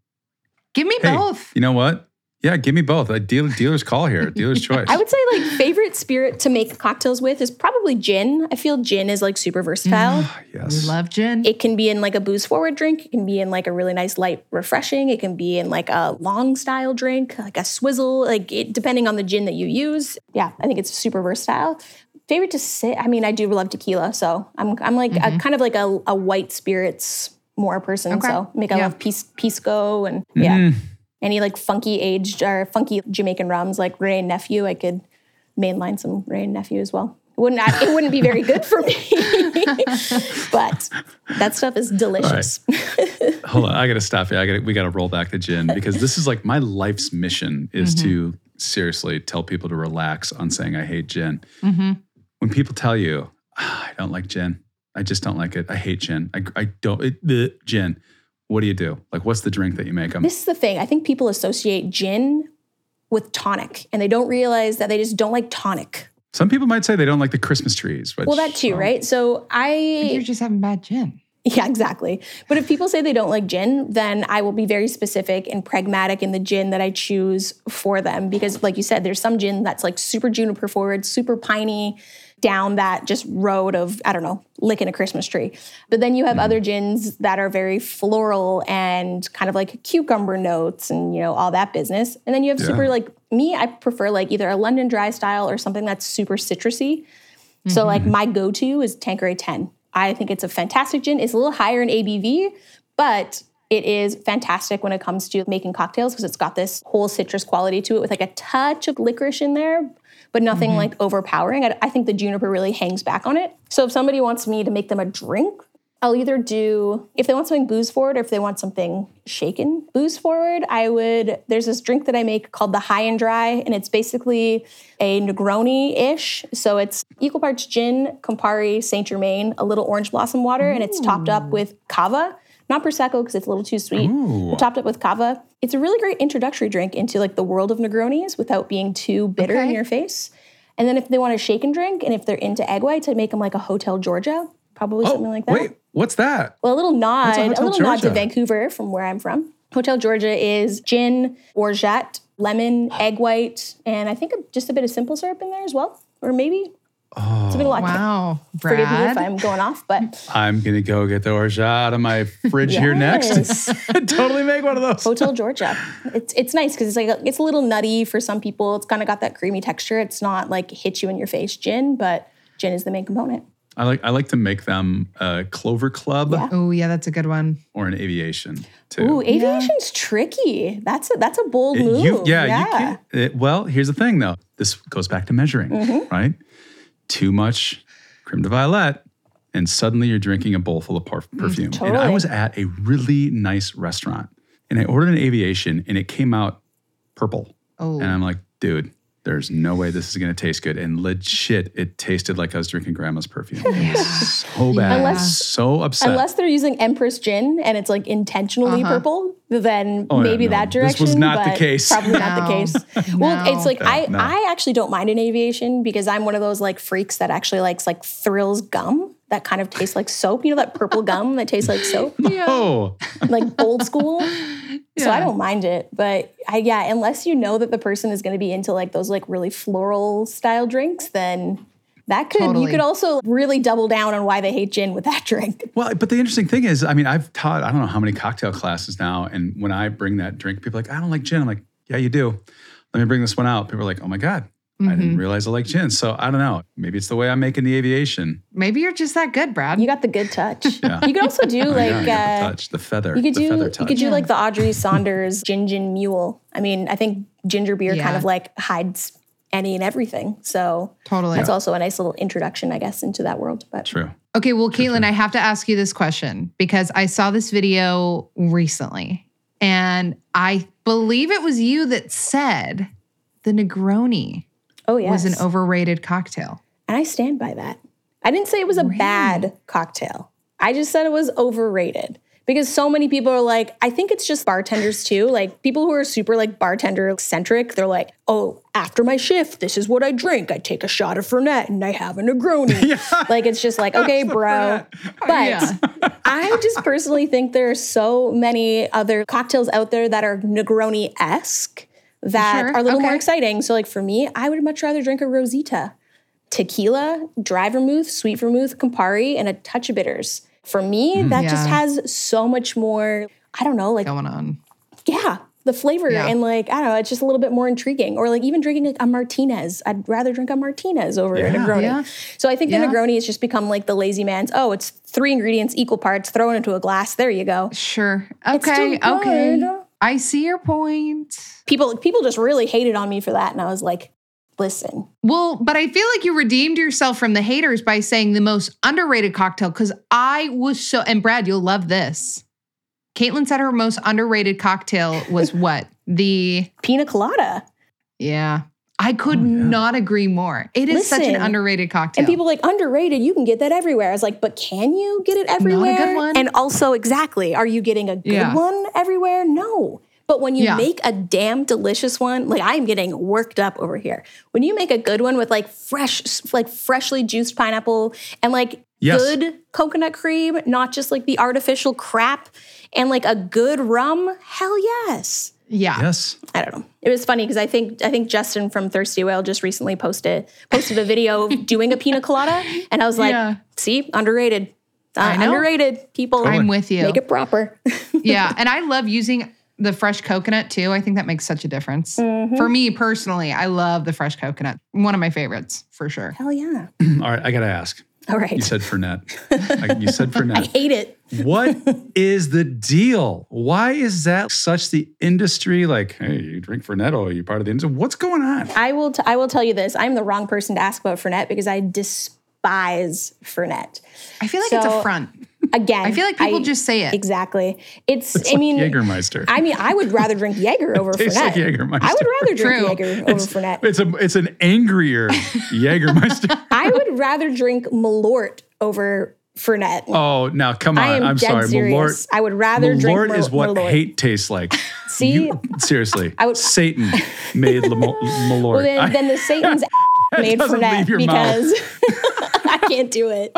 Give me Hey, both. You know what? Yeah, give me both. A deal, dealer's call here. Dealer's choice. I would say like favorite spirit to make cocktails with is probably gin. I feel gin is like super versatile. Ah, yes, We yes. love gin. It can be in like a booze forward drink. It can be in like a really nice light refreshing. It can be in like a long style drink, like a swizzle, like it, depending on the gin that you use. Yeah, I think it's super versatile. favorite to sit. I mean, I do love tequila, so I'm I'm like a, mm-hmm. kind of like a, a white spirits more person. Okay. So make I Yeah. love pis- pisco and yeah, mm. Any like funky aged or funky Jamaican rums like Wray and Nephew. I could mainline some Wray and Nephew as well. It wouldn't it wouldn't be very good for me, but that stuff is delicious. Hold on, I gotta stop you. I gotta we gotta roll back the gin because this is like my life's mission is to seriously tell people to relax on saying I hate gin. When people tell you "Ah, I don't like gin, I just don't like it. I hate gin. I, I don't it, the gin. What do you do? Like, what's the drink that you make them? This is the thing. I think people associate gin with tonic, and they don't realize that they just don't like tonic. Some people might say they don't like the Christmas trees. Which, Well, that too, um, right? So I. You're just having bad gin. yeah, exactly. But if people say they don't like gin, then I will be very specific and pragmatic in the gin that I choose for them. Because, like you said, there's some gin that's like super juniper forward, super piney, down that just road of, I don't know, licking a Christmas tree. But then you have other mm-hmm. gins that are very floral and kind of like cucumber notes and, you know, all that business. And then you have super like, me, I prefer like either a London dry style or something that's super citrusy. So mm-hmm. like my go-to is Tanqueray 10. I think it's a fantastic gin. It's a little higher in ABV, but it is fantastic when it comes to making cocktails because it's got this whole citrus quality to it with like a touch of licorice in there, but nothing mm-hmm. like overpowering. I, I think the juniper really hangs back on it. So if somebody wants me to make them a drink, I'll either do if they want something booze forward or if they want something shaken booze forward. I would. There's this drink that I make called the High and Dry, and it's basically a Negroni ish. So it's equal parts gin, Campari, Saint Germain, a little orange blossom water, and it's topped up with cava. Not prosecco because it's a little too sweet. but topped up with cava. It's a really great introductory drink into like the world of Negronis without being too bitter in your face. And then if they want a shake and drink, and if they're into egg whites, I'd make them like a Hotel Georgia, probably oh, something like that. Oh, Wait, what's that? Well, a little nod, a a, Hotel little nod to Vancouver from where I'm from. Hotel Georgia is gin, orgeat, lemon, egg white, and I think just a bit of simple syrup in there as well, or maybe it's a bit of vodka. Wow, Forgive me if Brad. I'm going off, but I'm gonna go get the orgeat out of my fridge here next. Totally make one of those. Hotel Georgia, it's it's nice because it's like it's a little nutty for some people. It's kind of got that creamy texture. It's not like hit you in your face gin, but gin is the main component. I like I like to make them a Clover Club Yeah. Oh yeah, that's a good one. or an aviation too. Ooh, aviation's tricky. That's a that's a bold move. You, yeah, you can. it- well, here's the thing, though. This goes back to measuring, Mm-hmm. right? Too much creme de violette, and suddenly you're drinking a bowl full of par- perfume. And I Mm, was at a really nice restaurant, and I ordered an aviation, and it came out purple. Oh. And I'm like, dude, there's no way this is going to taste good. And legit, it tasted like I was drinking grandma's perfume. It was so bad. I Unless- so upset. Unless they're using Empress gin and it's like intentionally uh-huh. purple, then Oh, yeah, maybe no. that This was direction. not the but case. Probably not the No. case. Well, it's like I no. I actually don't mind an aviation because I'm one of those like freaks that actually likes like thrills gum that kind of tastes like soap. You know that purple gum that tastes like soap, oh, like old school. So I don't mind it, but I yeah, unless you know that the person is going to be into like those like really floral style drinks, then that could Totally. you could also really double down on why they hate gin with that drink. Well, but the interesting thing is, I mean, I've taught I don't know how many cocktail classes now, and when I bring that drink, people are like, I don't like gin. I'm like, yeah, you do. Let me bring this one out. People are like, oh my god, I Mm-hmm. didn't realize I like gin. So I don't know. Maybe it's the way I'm making the aviation. Maybe you're just that good, Brad. You got the good touch. Yeah. You could also do Oh, like yeah, I got the uh, touch, the feather, you could do feather you could do like the Audrey Saunders gin gin mule. I mean, I think ginger beer kind of like hides any and everything. So Totally. that's also a nice little introduction, I guess, into that world. But True. Okay, well, Kaitlyn, I have to ask you this question because I saw this video recently and I believe it was you that said the Negroni oh yes, was an overrated cocktail. and I stand by that. I didn't say it was a bad cocktail. I just said it was overrated because so many people are like, I think it's just bartenders too. Like people who are super like bartender eccentric, they're like, oh, after my shift, this is what I drink. I take a shot of Fernet and I have a Negroni. Like it's just like, okay, bro. But oh, Yeah. I just personally think there are so many other cocktails out there that are Negroni esque that Sure, are a little more exciting. So, like for me, I would much rather drink a Rosita, tequila, dry vermouth, sweet vermouth, Campari, and a touch of bitters. For me, hmm. that just has so much more. I don't know, like Going on. yeah, the flavor Yeah. and like I don't know, it's just a little bit more intriguing. Or like even drinking like a Martinez, I'd rather drink a Martinez over a Negroni. Yeah. So I think Yeah. the Negroni has just become like the lazy man's. Oh, it's three ingredients, equal parts, thrown into a glass. There you go. Sure. It's Okay. still Okay. I see your point. People people just really hated on me for that, and I was like, listen, Well, but I feel like you redeemed yourself from the haters by saying the most underrated cocktail because I was so, and Brad, you'll love this. Kaitlyn said her most underrated cocktail was what? The, pina colada. yeah. I could Oh, yeah. not agree more. It is such an underrated cocktail. And people like underrated, you can get that everywhere. I was like, but can you get it everywhere? Not a good one. And also, exactly, are you getting a good Yeah. one everywhere? No. But when you Yeah. make a damn delicious one, like I'm getting worked up over here. When you make a good one with like fresh, like freshly juiced pineapple and like Yes. good coconut cream, not just like the artificial crap, and like a good rum, hell yes. Yeah. Yes. I don't know. It was funny because I think I think Justin from Thirsty Whale just recently posted posted a video of doing a pina colada, and I was like, Yeah. "See, underrated, uh, I know. underrated people. I'm with you. Make it proper." yeah. And I love using the fresh coconut too. I think that makes such a difference. Mm-hmm. For me personally, I love the fresh coconut. One of my favorites for sure. Hell yeah! All right, I got to ask. All right, You said Fernet. You said Fernet. I hate it. What is the deal? Why is that such the industry? Like, hey, you drink Fernet, oh, you're part of the industry. What's going on? I will. T- I will tell you this. I'm the wrong person to ask about Fernet because I despise Fernet. I feel like it's a front. Again, I feel like people just say it. exactly. It's. It's I mean, Jägermeister. I mean, I would rather drink Jaeger over tastes Fernet. like Jägermeister. I would rather drink True. Jaeger over it's, Fernet. it's a it's an angrier Jägermeister. I would rather drink Malort over Fernet. Oh, now come on. I am I'm dead sorry. serious. Malort, I would rather drink Malort is what Malort. hate tastes like. See? You- seriously, I would- Satan made Lamo- Malort. Well, then, then the Satan's made doesn't Fernet leave your because I can't do it.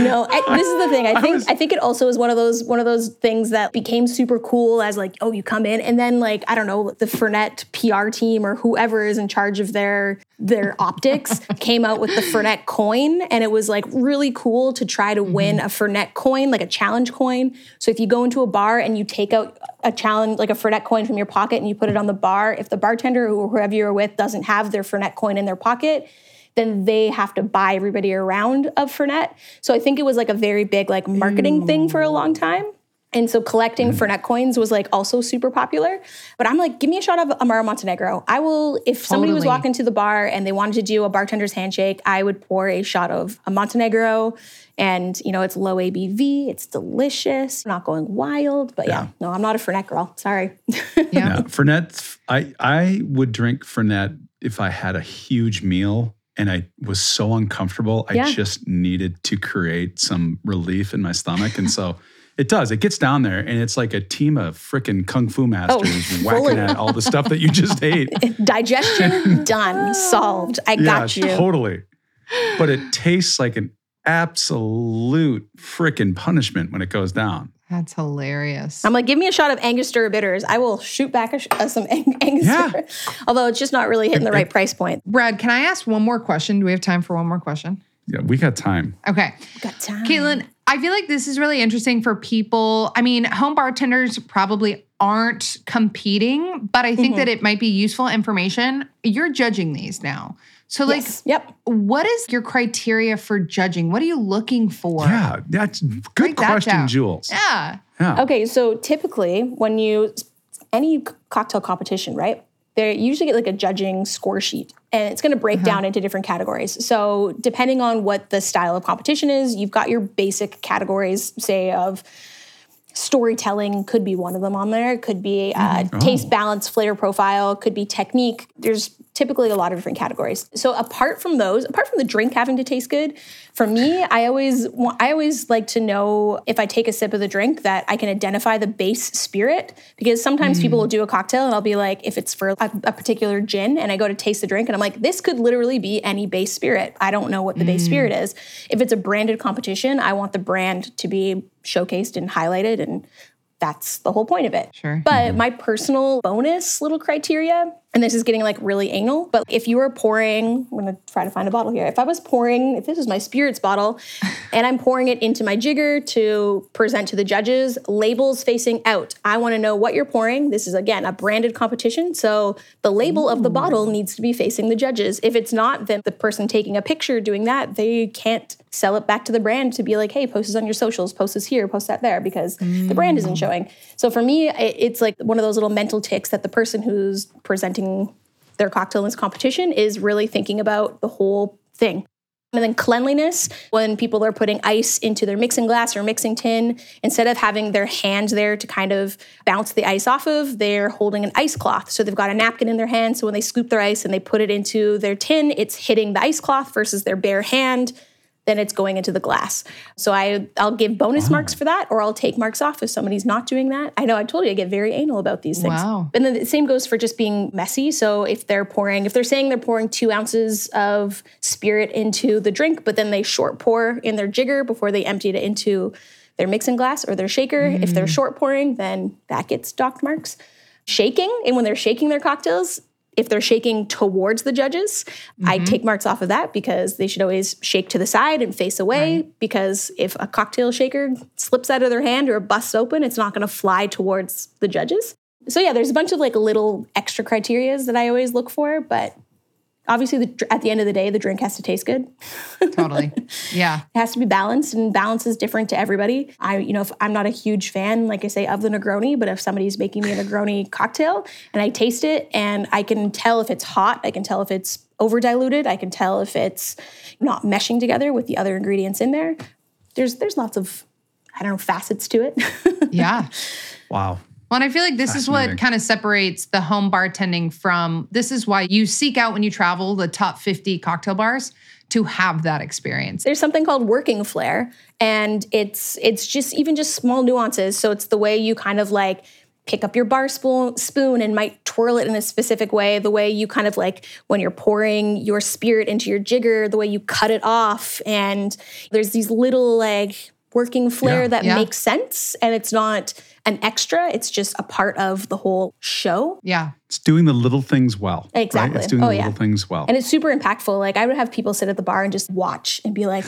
No, I, this is the thing. I think was- I think it also is one of those one of those things that became super cool as like, oh, you come in and then like I don't know, the Fernet PR team or whoever is in charge of their their optics came out with the Fernet coin, and it was like really cool to try to mm-hmm. win a Fernet coin, like a challenge coin. So if you go into a bar and you take out a challenge, like a Fernet coin from your pocket, and you put it on the bar, if the bartender or whoever you're with doesn't have their Fernet coin in their pocket, then they have to buy everybody around of Fernet. So I think it was like a very big like marketing thing for a long time. And so collecting mm. Fernet coins was like also super popular. But I'm like, give me a shot of Amaro Montenegro. I will, if somebody was walking to the bar and they wanted to do a bartender's handshake, I would pour a shot of a Montenegro. And, you know, it's low ABV, it's delicious, not going wild. But yeah, no, I'm not a Fernet girl. Sorry. Yeah. Yeah, Fernet. I I would drink Fernet if I had a huge meal and I was so uncomfortable. I Yeah. just needed to create some relief in my stomach, and so it does. It gets down there, and it's like a team of freaking kung fu oh, masters whacking at all the stuff that you just ate. Digestion done, solved. I got you. totally. But it tastes like an absolute freaking punishment when it goes down. That's hilarious. I'm like, give me a shot of Angostura bitters. I will shoot back a sh- uh, some Ang- Angostura. Although it's just not really hitting the right price point. Brad, can I ask one more question? Do we have time for one more question? Yeah, we got time. Okay. We Got time. Kaitlyn, I feel like this is really interesting for people. I mean, home bartenders probably aren't competing, but I think Mm-hmm. that it might be useful information. You're judging these now. So, like, Yes. Yep. what is your criteria for judging? What are you looking for? Yeah, that's good Write that question, down. Jules. Yeah. Yeah. Okay, so typically when you any cocktail competition, right? They usually get like a judging score sheet, and it's going to break down into different categories. So depending on what the style of competition is, you've got your basic categories, say of storytelling could be one of them on there. It could be uh, taste balance, flavor profile, could be technique. There's typically a lot of different categories. So apart from those, apart from the drink having to taste good, for me, I always want, I always like to know if I take a sip of the drink that I can identify the base spirit because sometimes people mm. will do a cocktail and I'll be like, if it's for a, a particular gin and I go to taste the drink and I'm like, this could literally be any base spirit. I don't know what the base spirit mm. is. If it's a branded competition, I want the brand to be showcased and highlighted and that's the whole point of it. Sure. But mm-hmm. my personal bonus little criteria and this is getting like really anal, but if you were pouring, I'm gonna try to find a bottle here. If I was pouring, if this is my spirits bottle, and I'm pouring it into my jigger to present to the judges, labels facing out. I wanna know what you're pouring. This is again a branded competition. So the label Ooh. of the bottle needs to be facing the judges. If it's not, then the person taking a picture doing that, they can't sell it back to the brand to be like, hey, post this on your socials, post this here, post that there, because mm. the brand isn't mm. showing. So for me, it's like one of those little mental ticks that the person who's presenting their cocktail in this competition is really thinking about the whole thing. And then cleanliness, when people are putting ice into their mixing glass or mixing tin, instead of having their hand there to kind of bounce the ice off of, they're holding an ice cloth. So they've got a napkin in their hand. So when they scoop their ice and they put it into their tin, it's hitting the ice cloth versus their bare hand then it's going into the glass. So I I'll give bonus wow. marks for that, or I'll take marks off if somebody's not doing that. I know I told you I get very anal about these things. Wow. And then the same goes for just being messy. So if they're pouring, if they're saying they're pouring two ounces of spirit into the drink, but then they short pour in their jigger before they emptied it into their mixing glass or their shaker. Mm. If they're mm. short pouring, then that gets docked marks. Shaking, and when they're shaking their cocktails, if they're shaking towards the judges, mm-hmm. I take marks off of that because they should always shake to the side and face away. Right. Because if a cocktail shaker slips out of their hand or busts open, it's not going to fly towards the judges. So yeah, there's a bunch of like little extra criterias that I always look for, but obviously the, at the end of the day the drink has to taste good. Totally. Yeah. It has to be balanced and balance is different to everybody. I you know if i'm not a huge fan like i say of the negroni but if somebody's making me a negroni cocktail and i taste it and i can tell if it's hot i can tell if it's over diluted i can tell if it's not meshing together with the other ingredients in there there's there's lots of i don't know facets to it. Yeah. Wow well, and I feel like this is what kind of separates the home bartending from this is why you seek out when you travel the top 50 cocktail bars to have that experience. There's something called working flair and it's it's just even just small nuances. So it's the way you kind of like pick up your bar spoon, spoon and might twirl it in a specific way, the way you kind of like when you're pouring your spirit into your jigger, the way you cut it off and there's these little like working flair yeah, that yeah. makes sense and it's not an extra. It's just a part of the whole show. Yeah. It's doing the little things well. Exactly. Right? It's doing oh, the yeah. little things well. And it's super impactful. Like I would have people sit at the bar and just watch and be like,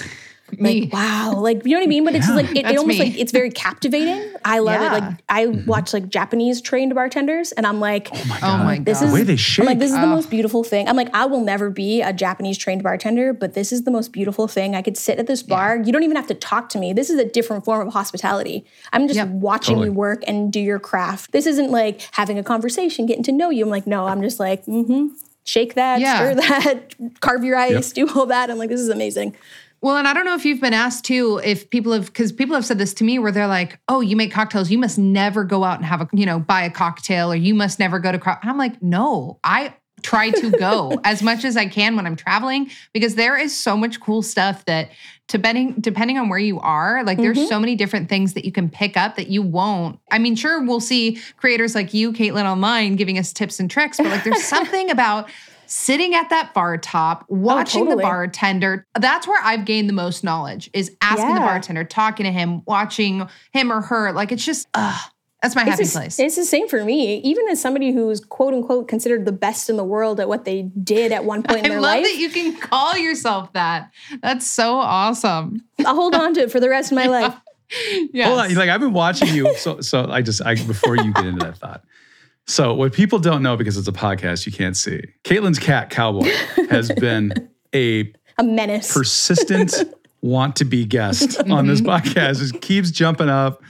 me. Like, wow. Like, you know what I mean? But it's yeah, like, it, it almost me. like, it's very captivating. I love yeah. it. Like, I mm-hmm. watch like Japanese trained bartenders and I'm like, oh my God. Oh my this is, the way they shake. I'm like, this is oh. the most beautiful thing. I'm like, I will never be a Japanese trained bartender, but this is the most beautiful thing. I could sit at this bar. Yeah. You don't even have to talk to me. This is a different form of hospitality. I'm just yep. watching totally. you work and do your craft. This isn't like having a conversation, getting to know you. I'm like, no, I'm just like, mm hmm. Shake that, yeah. stir that, carve your ice, yep. do all that. I'm like, this is amazing. Well, and I don't know if you've been asked too, if people have, because people have said this to me where they're like, oh, you make cocktails, you must never go out and have a, you know, buy a cocktail or you must never go to, co-. I'm like, no, I try to go as much as I can when I'm traveling because there is so much cool stuff that depending depending on where you are like there's mm-hmm. so many different things that you can pick up that you won't i mean sure we'll see creators like you kaitlyn online giving us tips and tricks but like there's something about sitting at that bar top, oh, watching oh, totally. the bartender. That's where I've gained the most knowledge is asking yeah. the bartender, talking to him, watching him or her. Like it's just, ugh. That's my happy it's place. It's the same for me. Even as somebody who's quote unquote considered the best in the world at what they did at one point in their life. I love that you can call yourself that. That's so awesome. I'll hold on to it for the rest of my life. Yeah. Hold on. Like I've been watching you. So so I just I before you get into that thought. So, what people don't know because it's a podcast, you can't see. Kaitlyn's cat, Cowboy, has been a, a menace, persistent want to be guest on this mm-hmm. podcast. Just keeps jumping up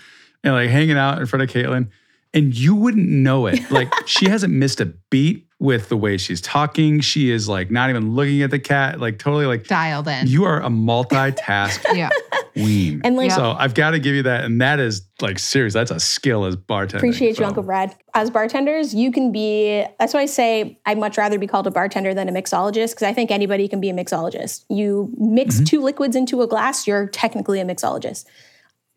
and like hanging out in front of Kaitlyn. And you wouldn't know it. Like, she hasn't missed a beat with the way she's talking. She is like not even looking at the cat, like totally like dialed in. You are a multitask yeah. queen. And like, so I've got to give you that. And that is like serious. That's a skill as bartender. Appreciate so. you, Uncle Brad. As bartenders, you can be, that's why I say I'd much rather be called a bartender than a mixologist because I think anybody can be a mixologist. You mix mm-hmm. two liquids into a glass, you're technically a mixologist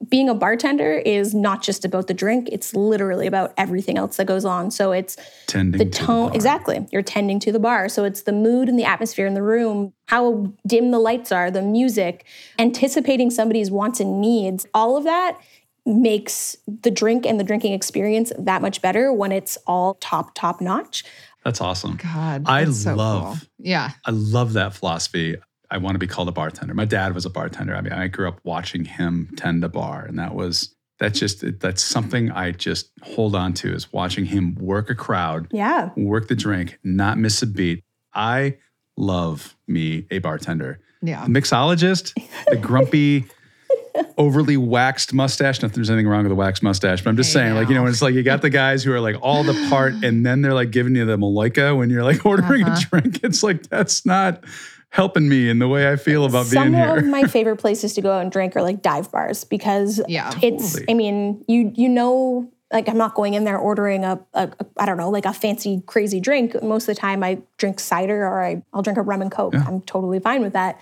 being a bartender is not just about the drink it's literally about everything else that goes on. So it's tending the tone the exactly. You're tending to the bar. So it's the mood and the atmosphere in the room how dim the lights are the music anticipating somebody's wants and needs. All of that makes the drink and the drinking experience that much better when it's all top top notch. That's awesome. God, I so love- cool. Yeah, I love that philosophy. I want to be called a bartender. My dad was a bartender. I mean, I grew up watching him tend a bar, and that was that's just that's something I just hold on to is watching him work a crowd, Yeah. work the drink, not miss a beat. I love me a bartender. yeah. The mixologist, the grumpy, overly waxed mustache. Not that there's anything wrong with a waxed mustache, but I'm just Hey, saying, like, you know, when it's like you got the guys who are like all the part and then they're like giving you the Maloika when you're like ordering Uh-huh. a drink. It's like, that's not helping me in the way I feel about Some being here. Some of my favorite places to go out and drink are like dive bars because Yeah. it's Totally. I mean, you you know like I'm not going in there ordering a, a, a I don't know, like a fancy crazy drink. Most of the time I drink cider or I, I'll drink a rum and coke. I'm totally fine with that.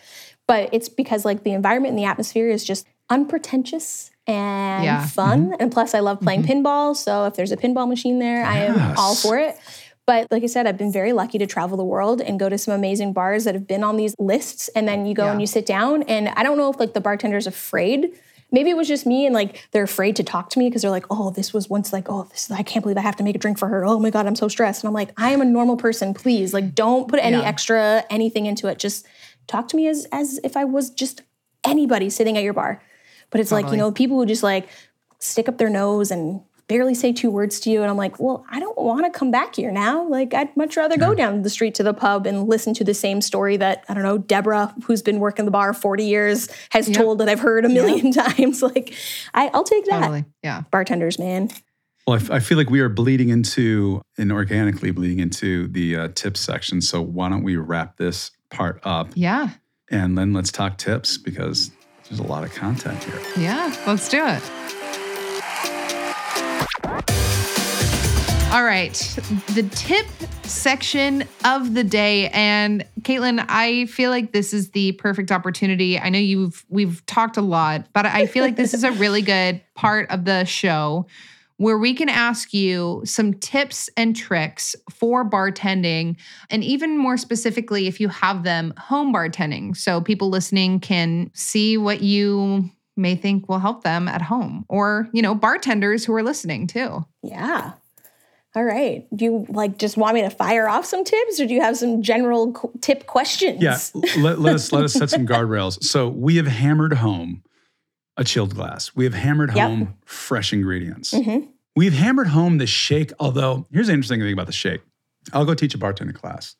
But it's because like the environment and the atmosphere is just unpretentious and Yeah. fun. Mm-hmm. And plus I love playing mm-hmm. pinball. So if there's a pinball machine there, I am all for it. But like I said, I've been very lucky to travel the world and go to some amazing bars that have been on these lists. And then you go Yeah. and you sit down. And I don't know if like the bartender's afraid. Maybe it was just me and like they're afraid to talk to me because they're like, oh, this was once like, oh, this is I can't believe I have to make a drink for her. Oh my God, I'm so stressed. And I'm like, I am a normal person. Please, like, don't put any Yeah. extra anything into it. Just talk to me as as if I was just anybody sitting at your bar. But it's like, you know, people who just like stick up their nose and barely say two words to you. And I'm like, well, I don't want to come back here now. Like, I'd much rather go down the street to the pub and listen to the same story that, I don't know, Deborah, who's been working the bar 40 years, has told that I've heard a million times. Like, I, I'll take that. Totally. Yeah. Bartenders, man. Well, I f- I feel like we are bleeding into and organically bleeding into the uh, tips section. So why don't we wrap this part up Yeah. and then let's talk tips because there's a lot of content here. Yeah, let's do it. All right, the tip section of the day, and Kaitlyn, I feel like this is the perfect opportunity. I know you've we've talked a lot, but I feel like this is a really good part of the show where we can ask you some tips and tricks for bartending, and even more specifically, if you have them, home bartending. So people listening can see what you may think will help them at home, or, you know, bartenders who are listening too. Yeah. All right. Do you like just want me to fire off some tips or do you have some general qu- tip questions? Yeah, let, let us let us set some guardrails. So we have hammered home a chilled glass. We have hammered Yep. home fresh ingredients. Mhm. We've hammered home the shake. Although here's the interesting thing about the shake. I'll go teach a bartender class,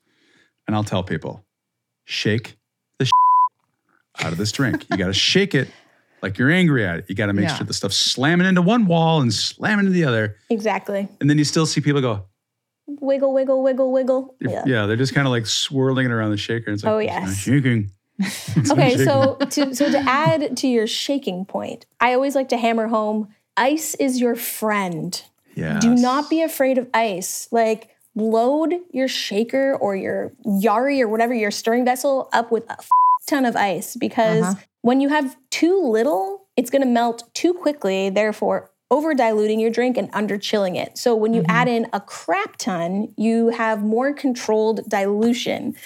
and I'll tell people, shake the out of this drink. You got to shake it like you're angry at it. You got to make Yeah. sure the stuff's slamming into one wall and slamming into the other. Exactly. And then you still see people go, Wiggle, wiggle, wiggle, wiggle. yeah, Yeah. they're just kind of like swirling it around the shaker. It's like, Oh, "It's not yes. shaking. It's not Okay, shaking." so to so to add to your shaking point, I always like to hammer home ice is your friend. Yes. Do not be afraid of ice. Like load your shaker or your yarai or whatever your stirring vessel up with a f- ton of ice because Uh-huh. When you have too little, it's going to melt too quickly, therefore over diluting your drink and under chilling it. So when you add mm-hmm. in a crap ton, you have more controlled dilution.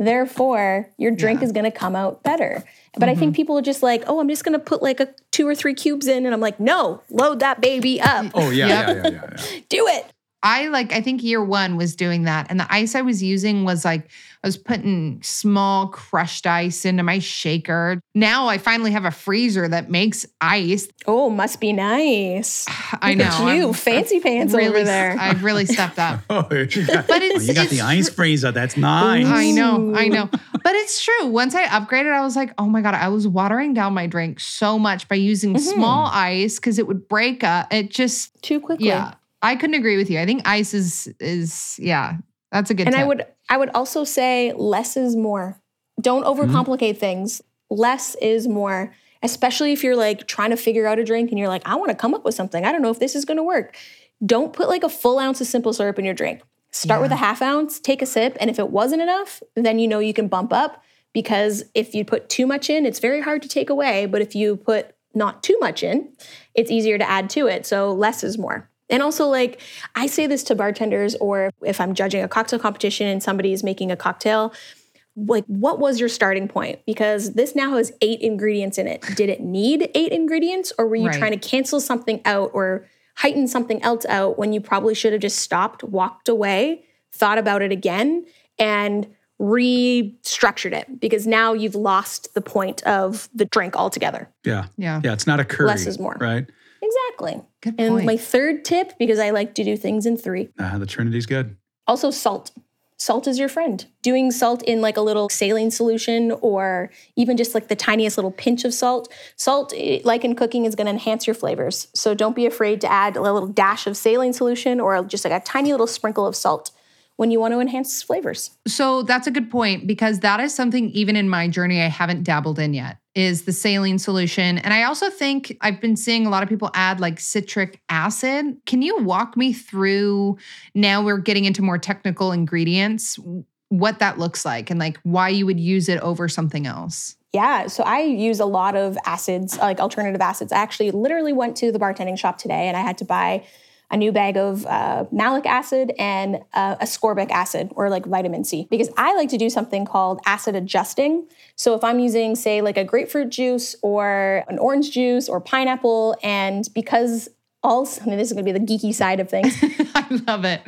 Therefore, your drink Yeah. is going to come out better. But I think mm-hmm. people are just like, "Oh, I'm just going to put like a two or three cubes in." And I'm like, "No, load that baby up. Oh yeah, yeah, yeah, yeah, yeah. Do it." I like, I think year one was doing that. And the ice I was using was like, I was putting small crushed ice into my shaker. Now I finally have a freezer that makes ice. Oh, must be nice. I Look know. at you, I'm- fancy pants really, over there. I've really stepped up. Oh, you got, But it's, you got it's the ice freezer. That's nice. I know, I know. But it's true. Once I upgraded, I was like, oh my God, I was watering down my drink so much by using Mm-hmm. small ice because it would break up. It just, Too quickly. yeah. I couldn't agree with you. I think ice is, is yeah, that's a good And I would I would also say less is more. Don't mm-hmm. overcomplicate things. Less is more. Especially if you're like trying to figure out a drink and you're like, I want to come up with something. I don't know if this is going to work. Don't put like a full ounce of simple syrup in your drink. Start with a half ounce, take a sip, and if it wasn't enough, then you know you can bump up because if you put too much in, it's very hard to take away. But if you put not too much in, it's easier to add to it. So less is more. And also, like, I say this to bartenders, or if I'm judging a cocktail competition and somebody's making a cocktail, like, what was your starting point? Because this now has eight ingredients in it. Did it need eight ingredients, or were you Right. trying to cancel something out or heighten something else out when you probably should have just stopped, walked away, thought about it again and restructured it because now you've lost the point of the drink altogether. Yeah. Yeah. Yeah. It's not a curry. Less is more. Right. Exactly. Good And my third tip, because I like to do things in three, Ah, the Trinity's good. also salt. Salt is your friend. Doing salt in like a little saline solution or even just like the tiniest little pinch of salt. Salt, eh, like in cooking, is going to enhance your flavors. So don't be afraid to add a little dash of saline solution or just like a tiny little sprinkle of salt when you want to enhance flavors. So that's a good point because that is something even in my journey I haven't dabbled in yet is the saline solution. And I also think I've been seeing a lot of people add like citric acid. Can you walk me through now we're getting into more technical ingredients what that looks like and like why you would use it over something else? Yeah, so I use a lot of acids, like alternative acids. I actually literally went to the bartending shop today and I had to buy a new bag of uh, malic acid and uh, ascorbic acid or like vitamin C because I like to do something called acid adjusting. So if I'm using, say, like a grapefruit juice or an orange juice or pineapple, and because all, I mean, this is gonna be the geeky side of things. I love it.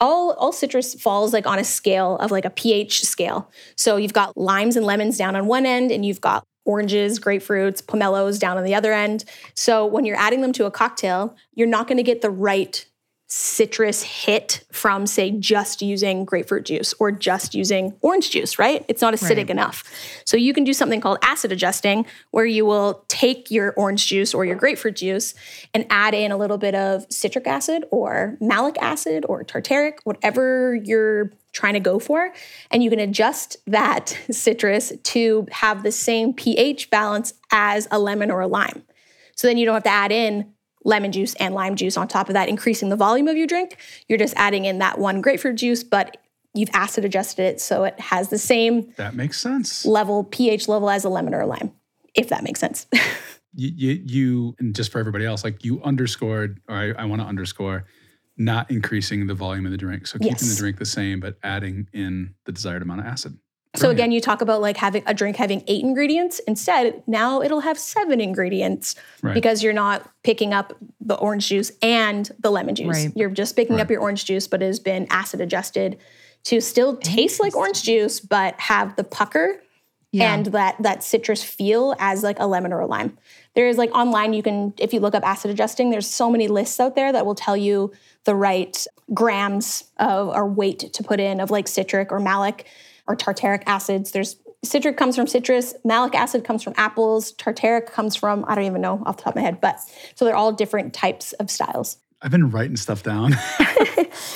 all all citrus falls like on a scale of like a pH scale. So you've got limes and lemons down on one end, and you've got oranges, grapefruits, pomelos down on the other end. So when you're adding them to a cocktail, you're not going to get the right citrus hit from say just using grapefruit juice or just using orange juice, right? It's not acidic Right. enough. So you can do something called acid adjusting where you will take your orange juice or your grapefruit juice and add in a little bit of citric acid or malic acid or tartaric, whatever you're trying to go for, and you can adjust that citrus to have the same pH balance as a lemon or a lime. So then you don't have to add in lemon juice and lime juice on top of that, increasing the volume of your drink. You're just adding in that one grapefruit juice, but you've acid adjusted it so it has the same That makes sense. level, pH level as a lemon or a lime, if that makes sense. You, you, you and just for everybody else, like you underscored, or I, I want to underscore, not increasing the volume of the drink. So keeping Yes. the drink the same, but adding in the desired amount of acid. So again, you talk about like having a drink having eight ingredients. Instead, now it'll have seven ingredients Right. because you're not picking up the orange juice and the lemon juice. Right. You're just picking up your orange juice, but it has been acid adjusted to still taste like orange juice, but have the pucker Yeah. and that that citrus feel as like a lemon or a lime. There is like online you can if you look up acid adjusting, there's so many lists out there that will tell you the right grams of or weight to put in of like citric or malic or tartaric acids. There's citric comes from citrus, malic acid comes from apples, tartaric comes from I don't even know off the top of my head, but so they're all different types of styles. I've been writing stuff down.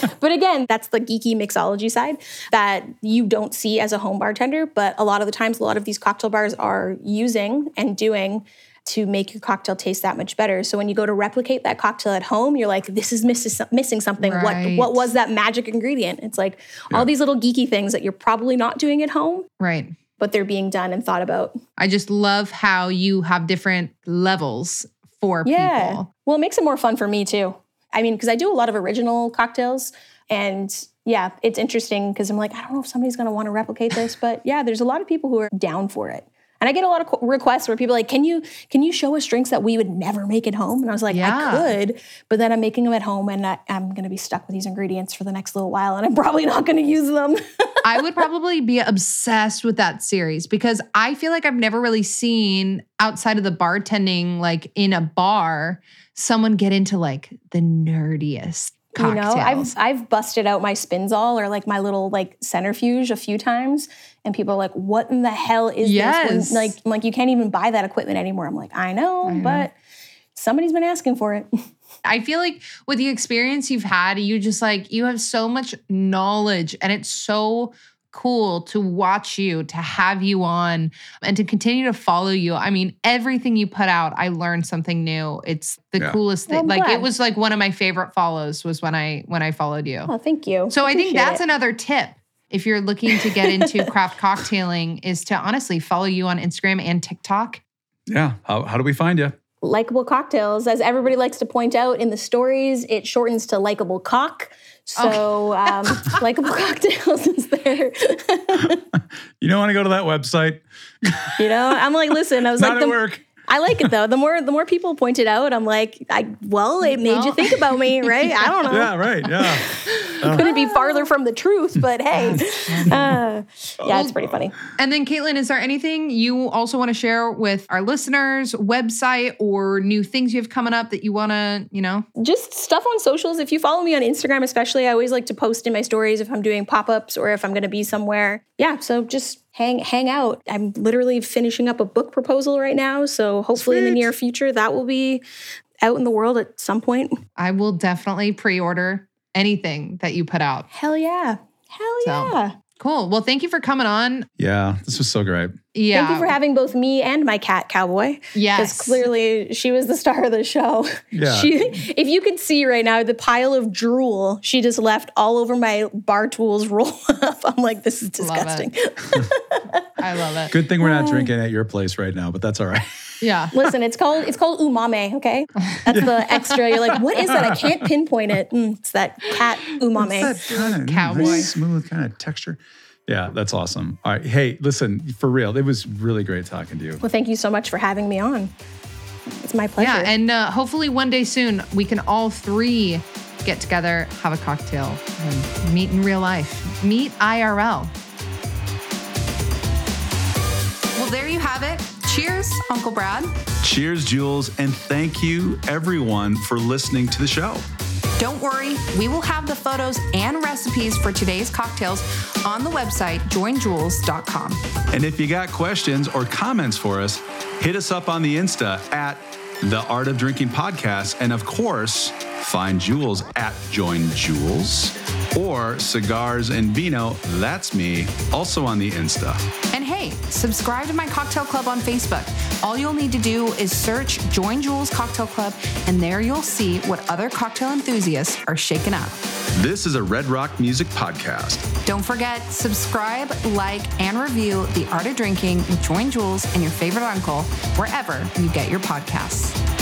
But again, that's the geeky mixology side that you don't see as a home bartender. But a lot of the times, a lot of these cocktail bars are using and doing to make your cocktail taste that much better. So when you go to replicate that cocktail at home, you're like, this is miss- missing something. What Right. what was that magic ingredient? It's like all these little geeky things that you're probably not doing at home, right. but they're being done and thought about. I just love how you have different levels for Yeah. people. Well, it makes it more fun for me too. I mean, because I do a lot of original cocktails and yeah, it's interesting because I'm like, I don't know if somebody's going to want to replicate this, but yeah, there's a lot of people who are down for it. And I get a lot of qu- requests where people are like, "Can you can you show us drinks that we would never make at home?" And I was like, Yeah. "I could, but then I'm making them at home, and I, I'm going to be stuck with these ingredients for the next little while, and I'm probably not going to use them." I would probably be obsessed with that series because I feel like I've never really seen outside of the bartending, like in a bar, someone get into like the nerdiest You know, I've I've busted out my spinzall or like my little like centrifuge a few times, and people are like, "What in the hell is Yes. this?" When, like, I'm like you can't even buy that equipment anymore. I'm like, I know, know. but somebody's been asking for it. I feel like with the experience you've had, you just like you have so much knowledge and it's so cool to watch you, to have you on and to continue to follow you. I mean, everything you put out, I learned something new. It's the Yeah. coolest thing. I'm like it was like one of my favorite follows was when I when I followed you. oh, thank you. So I think that's it. another tip. If you're looking to get into craft cocktailing, is to honestly follow you on Instagram and TikTok. yeah. How, how do we find you? likeable cocktails. As everybody likes to point out in the stories, it shortens to likeable cock. So um, likeable cocktails is there. You don't want to go to that website. you know, I'm like, listen, I was Not like, at the, work. I like it though. The more the more people point it out, I'm like, I well, it made you think about me, right? I don't know. Yeah, right. Yeah. couldn't be farther from the truth, but hey. Uh, yeah, it's pretty funny. And then, Kaitlyn, is there anything you also want to share with our listeners, website, or new things you have coming up that you want to, you know? Just stuff on socials. If you follow me on Instagram, especially, I always like to post in my stories if I'm doing pop ups or if I'm going to be somewhere. Yeah, so just hang hang out. I'm literally finishing up a book proposal right now, so hopefully Sweet. in the near future that will be out in the world at some point. I will definitely pre-order anything that you put out. Hell yeah. Hell yeah. Cool. Well, thank you for coming on. Yeah, this was so great. Yeah. Thank you for having both me and my cat Cowboy. Yes. Because clearly she was the star of the show. Yeah. She, if you could see right now the pile of drool she just left all over my bar tools roll up. I'm like, this is disgusting. Love I love it. Good thing we're not drinking at your place right now, but that's all right. Yeah. Listen, it's called it's called umami. Okay, that's the extra. You're like, what is that? I can't pinpoint it. Mm, it's that cat umami. It's that kind of cowboy smooth kind of texture. Yeah, that's awesome. All right. Hey, listen, for real, it was really great talking to you. Well, thank you so much for having me on. It's my pleasure. Yeah, and uh, hopefully one day soon we can all three get together, have a cocktail, and meet in real life. Meet IRL. Well, there you have it. Cheers, Uncle Brad. Cheers, Jules, and thank you everyone for listening to the show. Don't worry, we will have the photos and recipes for today's cocktails on the website joinjules.com. And if you got questions or comments for us, hit us up on the Insta at the Art of Drinking Podcast. And of course, find Jules at Join Jules or Cigars and Vino, that's me, also on the Insta. And hey, subscribe to my cocktail club on Facebook. All you'll need to do is search Join Jules Cocktail Club, and there you'll see what other cocktail enthusiasts are shaking up. This is a Redd Rock Music Podcast. Don't forget, subscribe, like, and review The Art of Drinking with Join Jules and your favorite uncle wherever you get your podcasts podcast.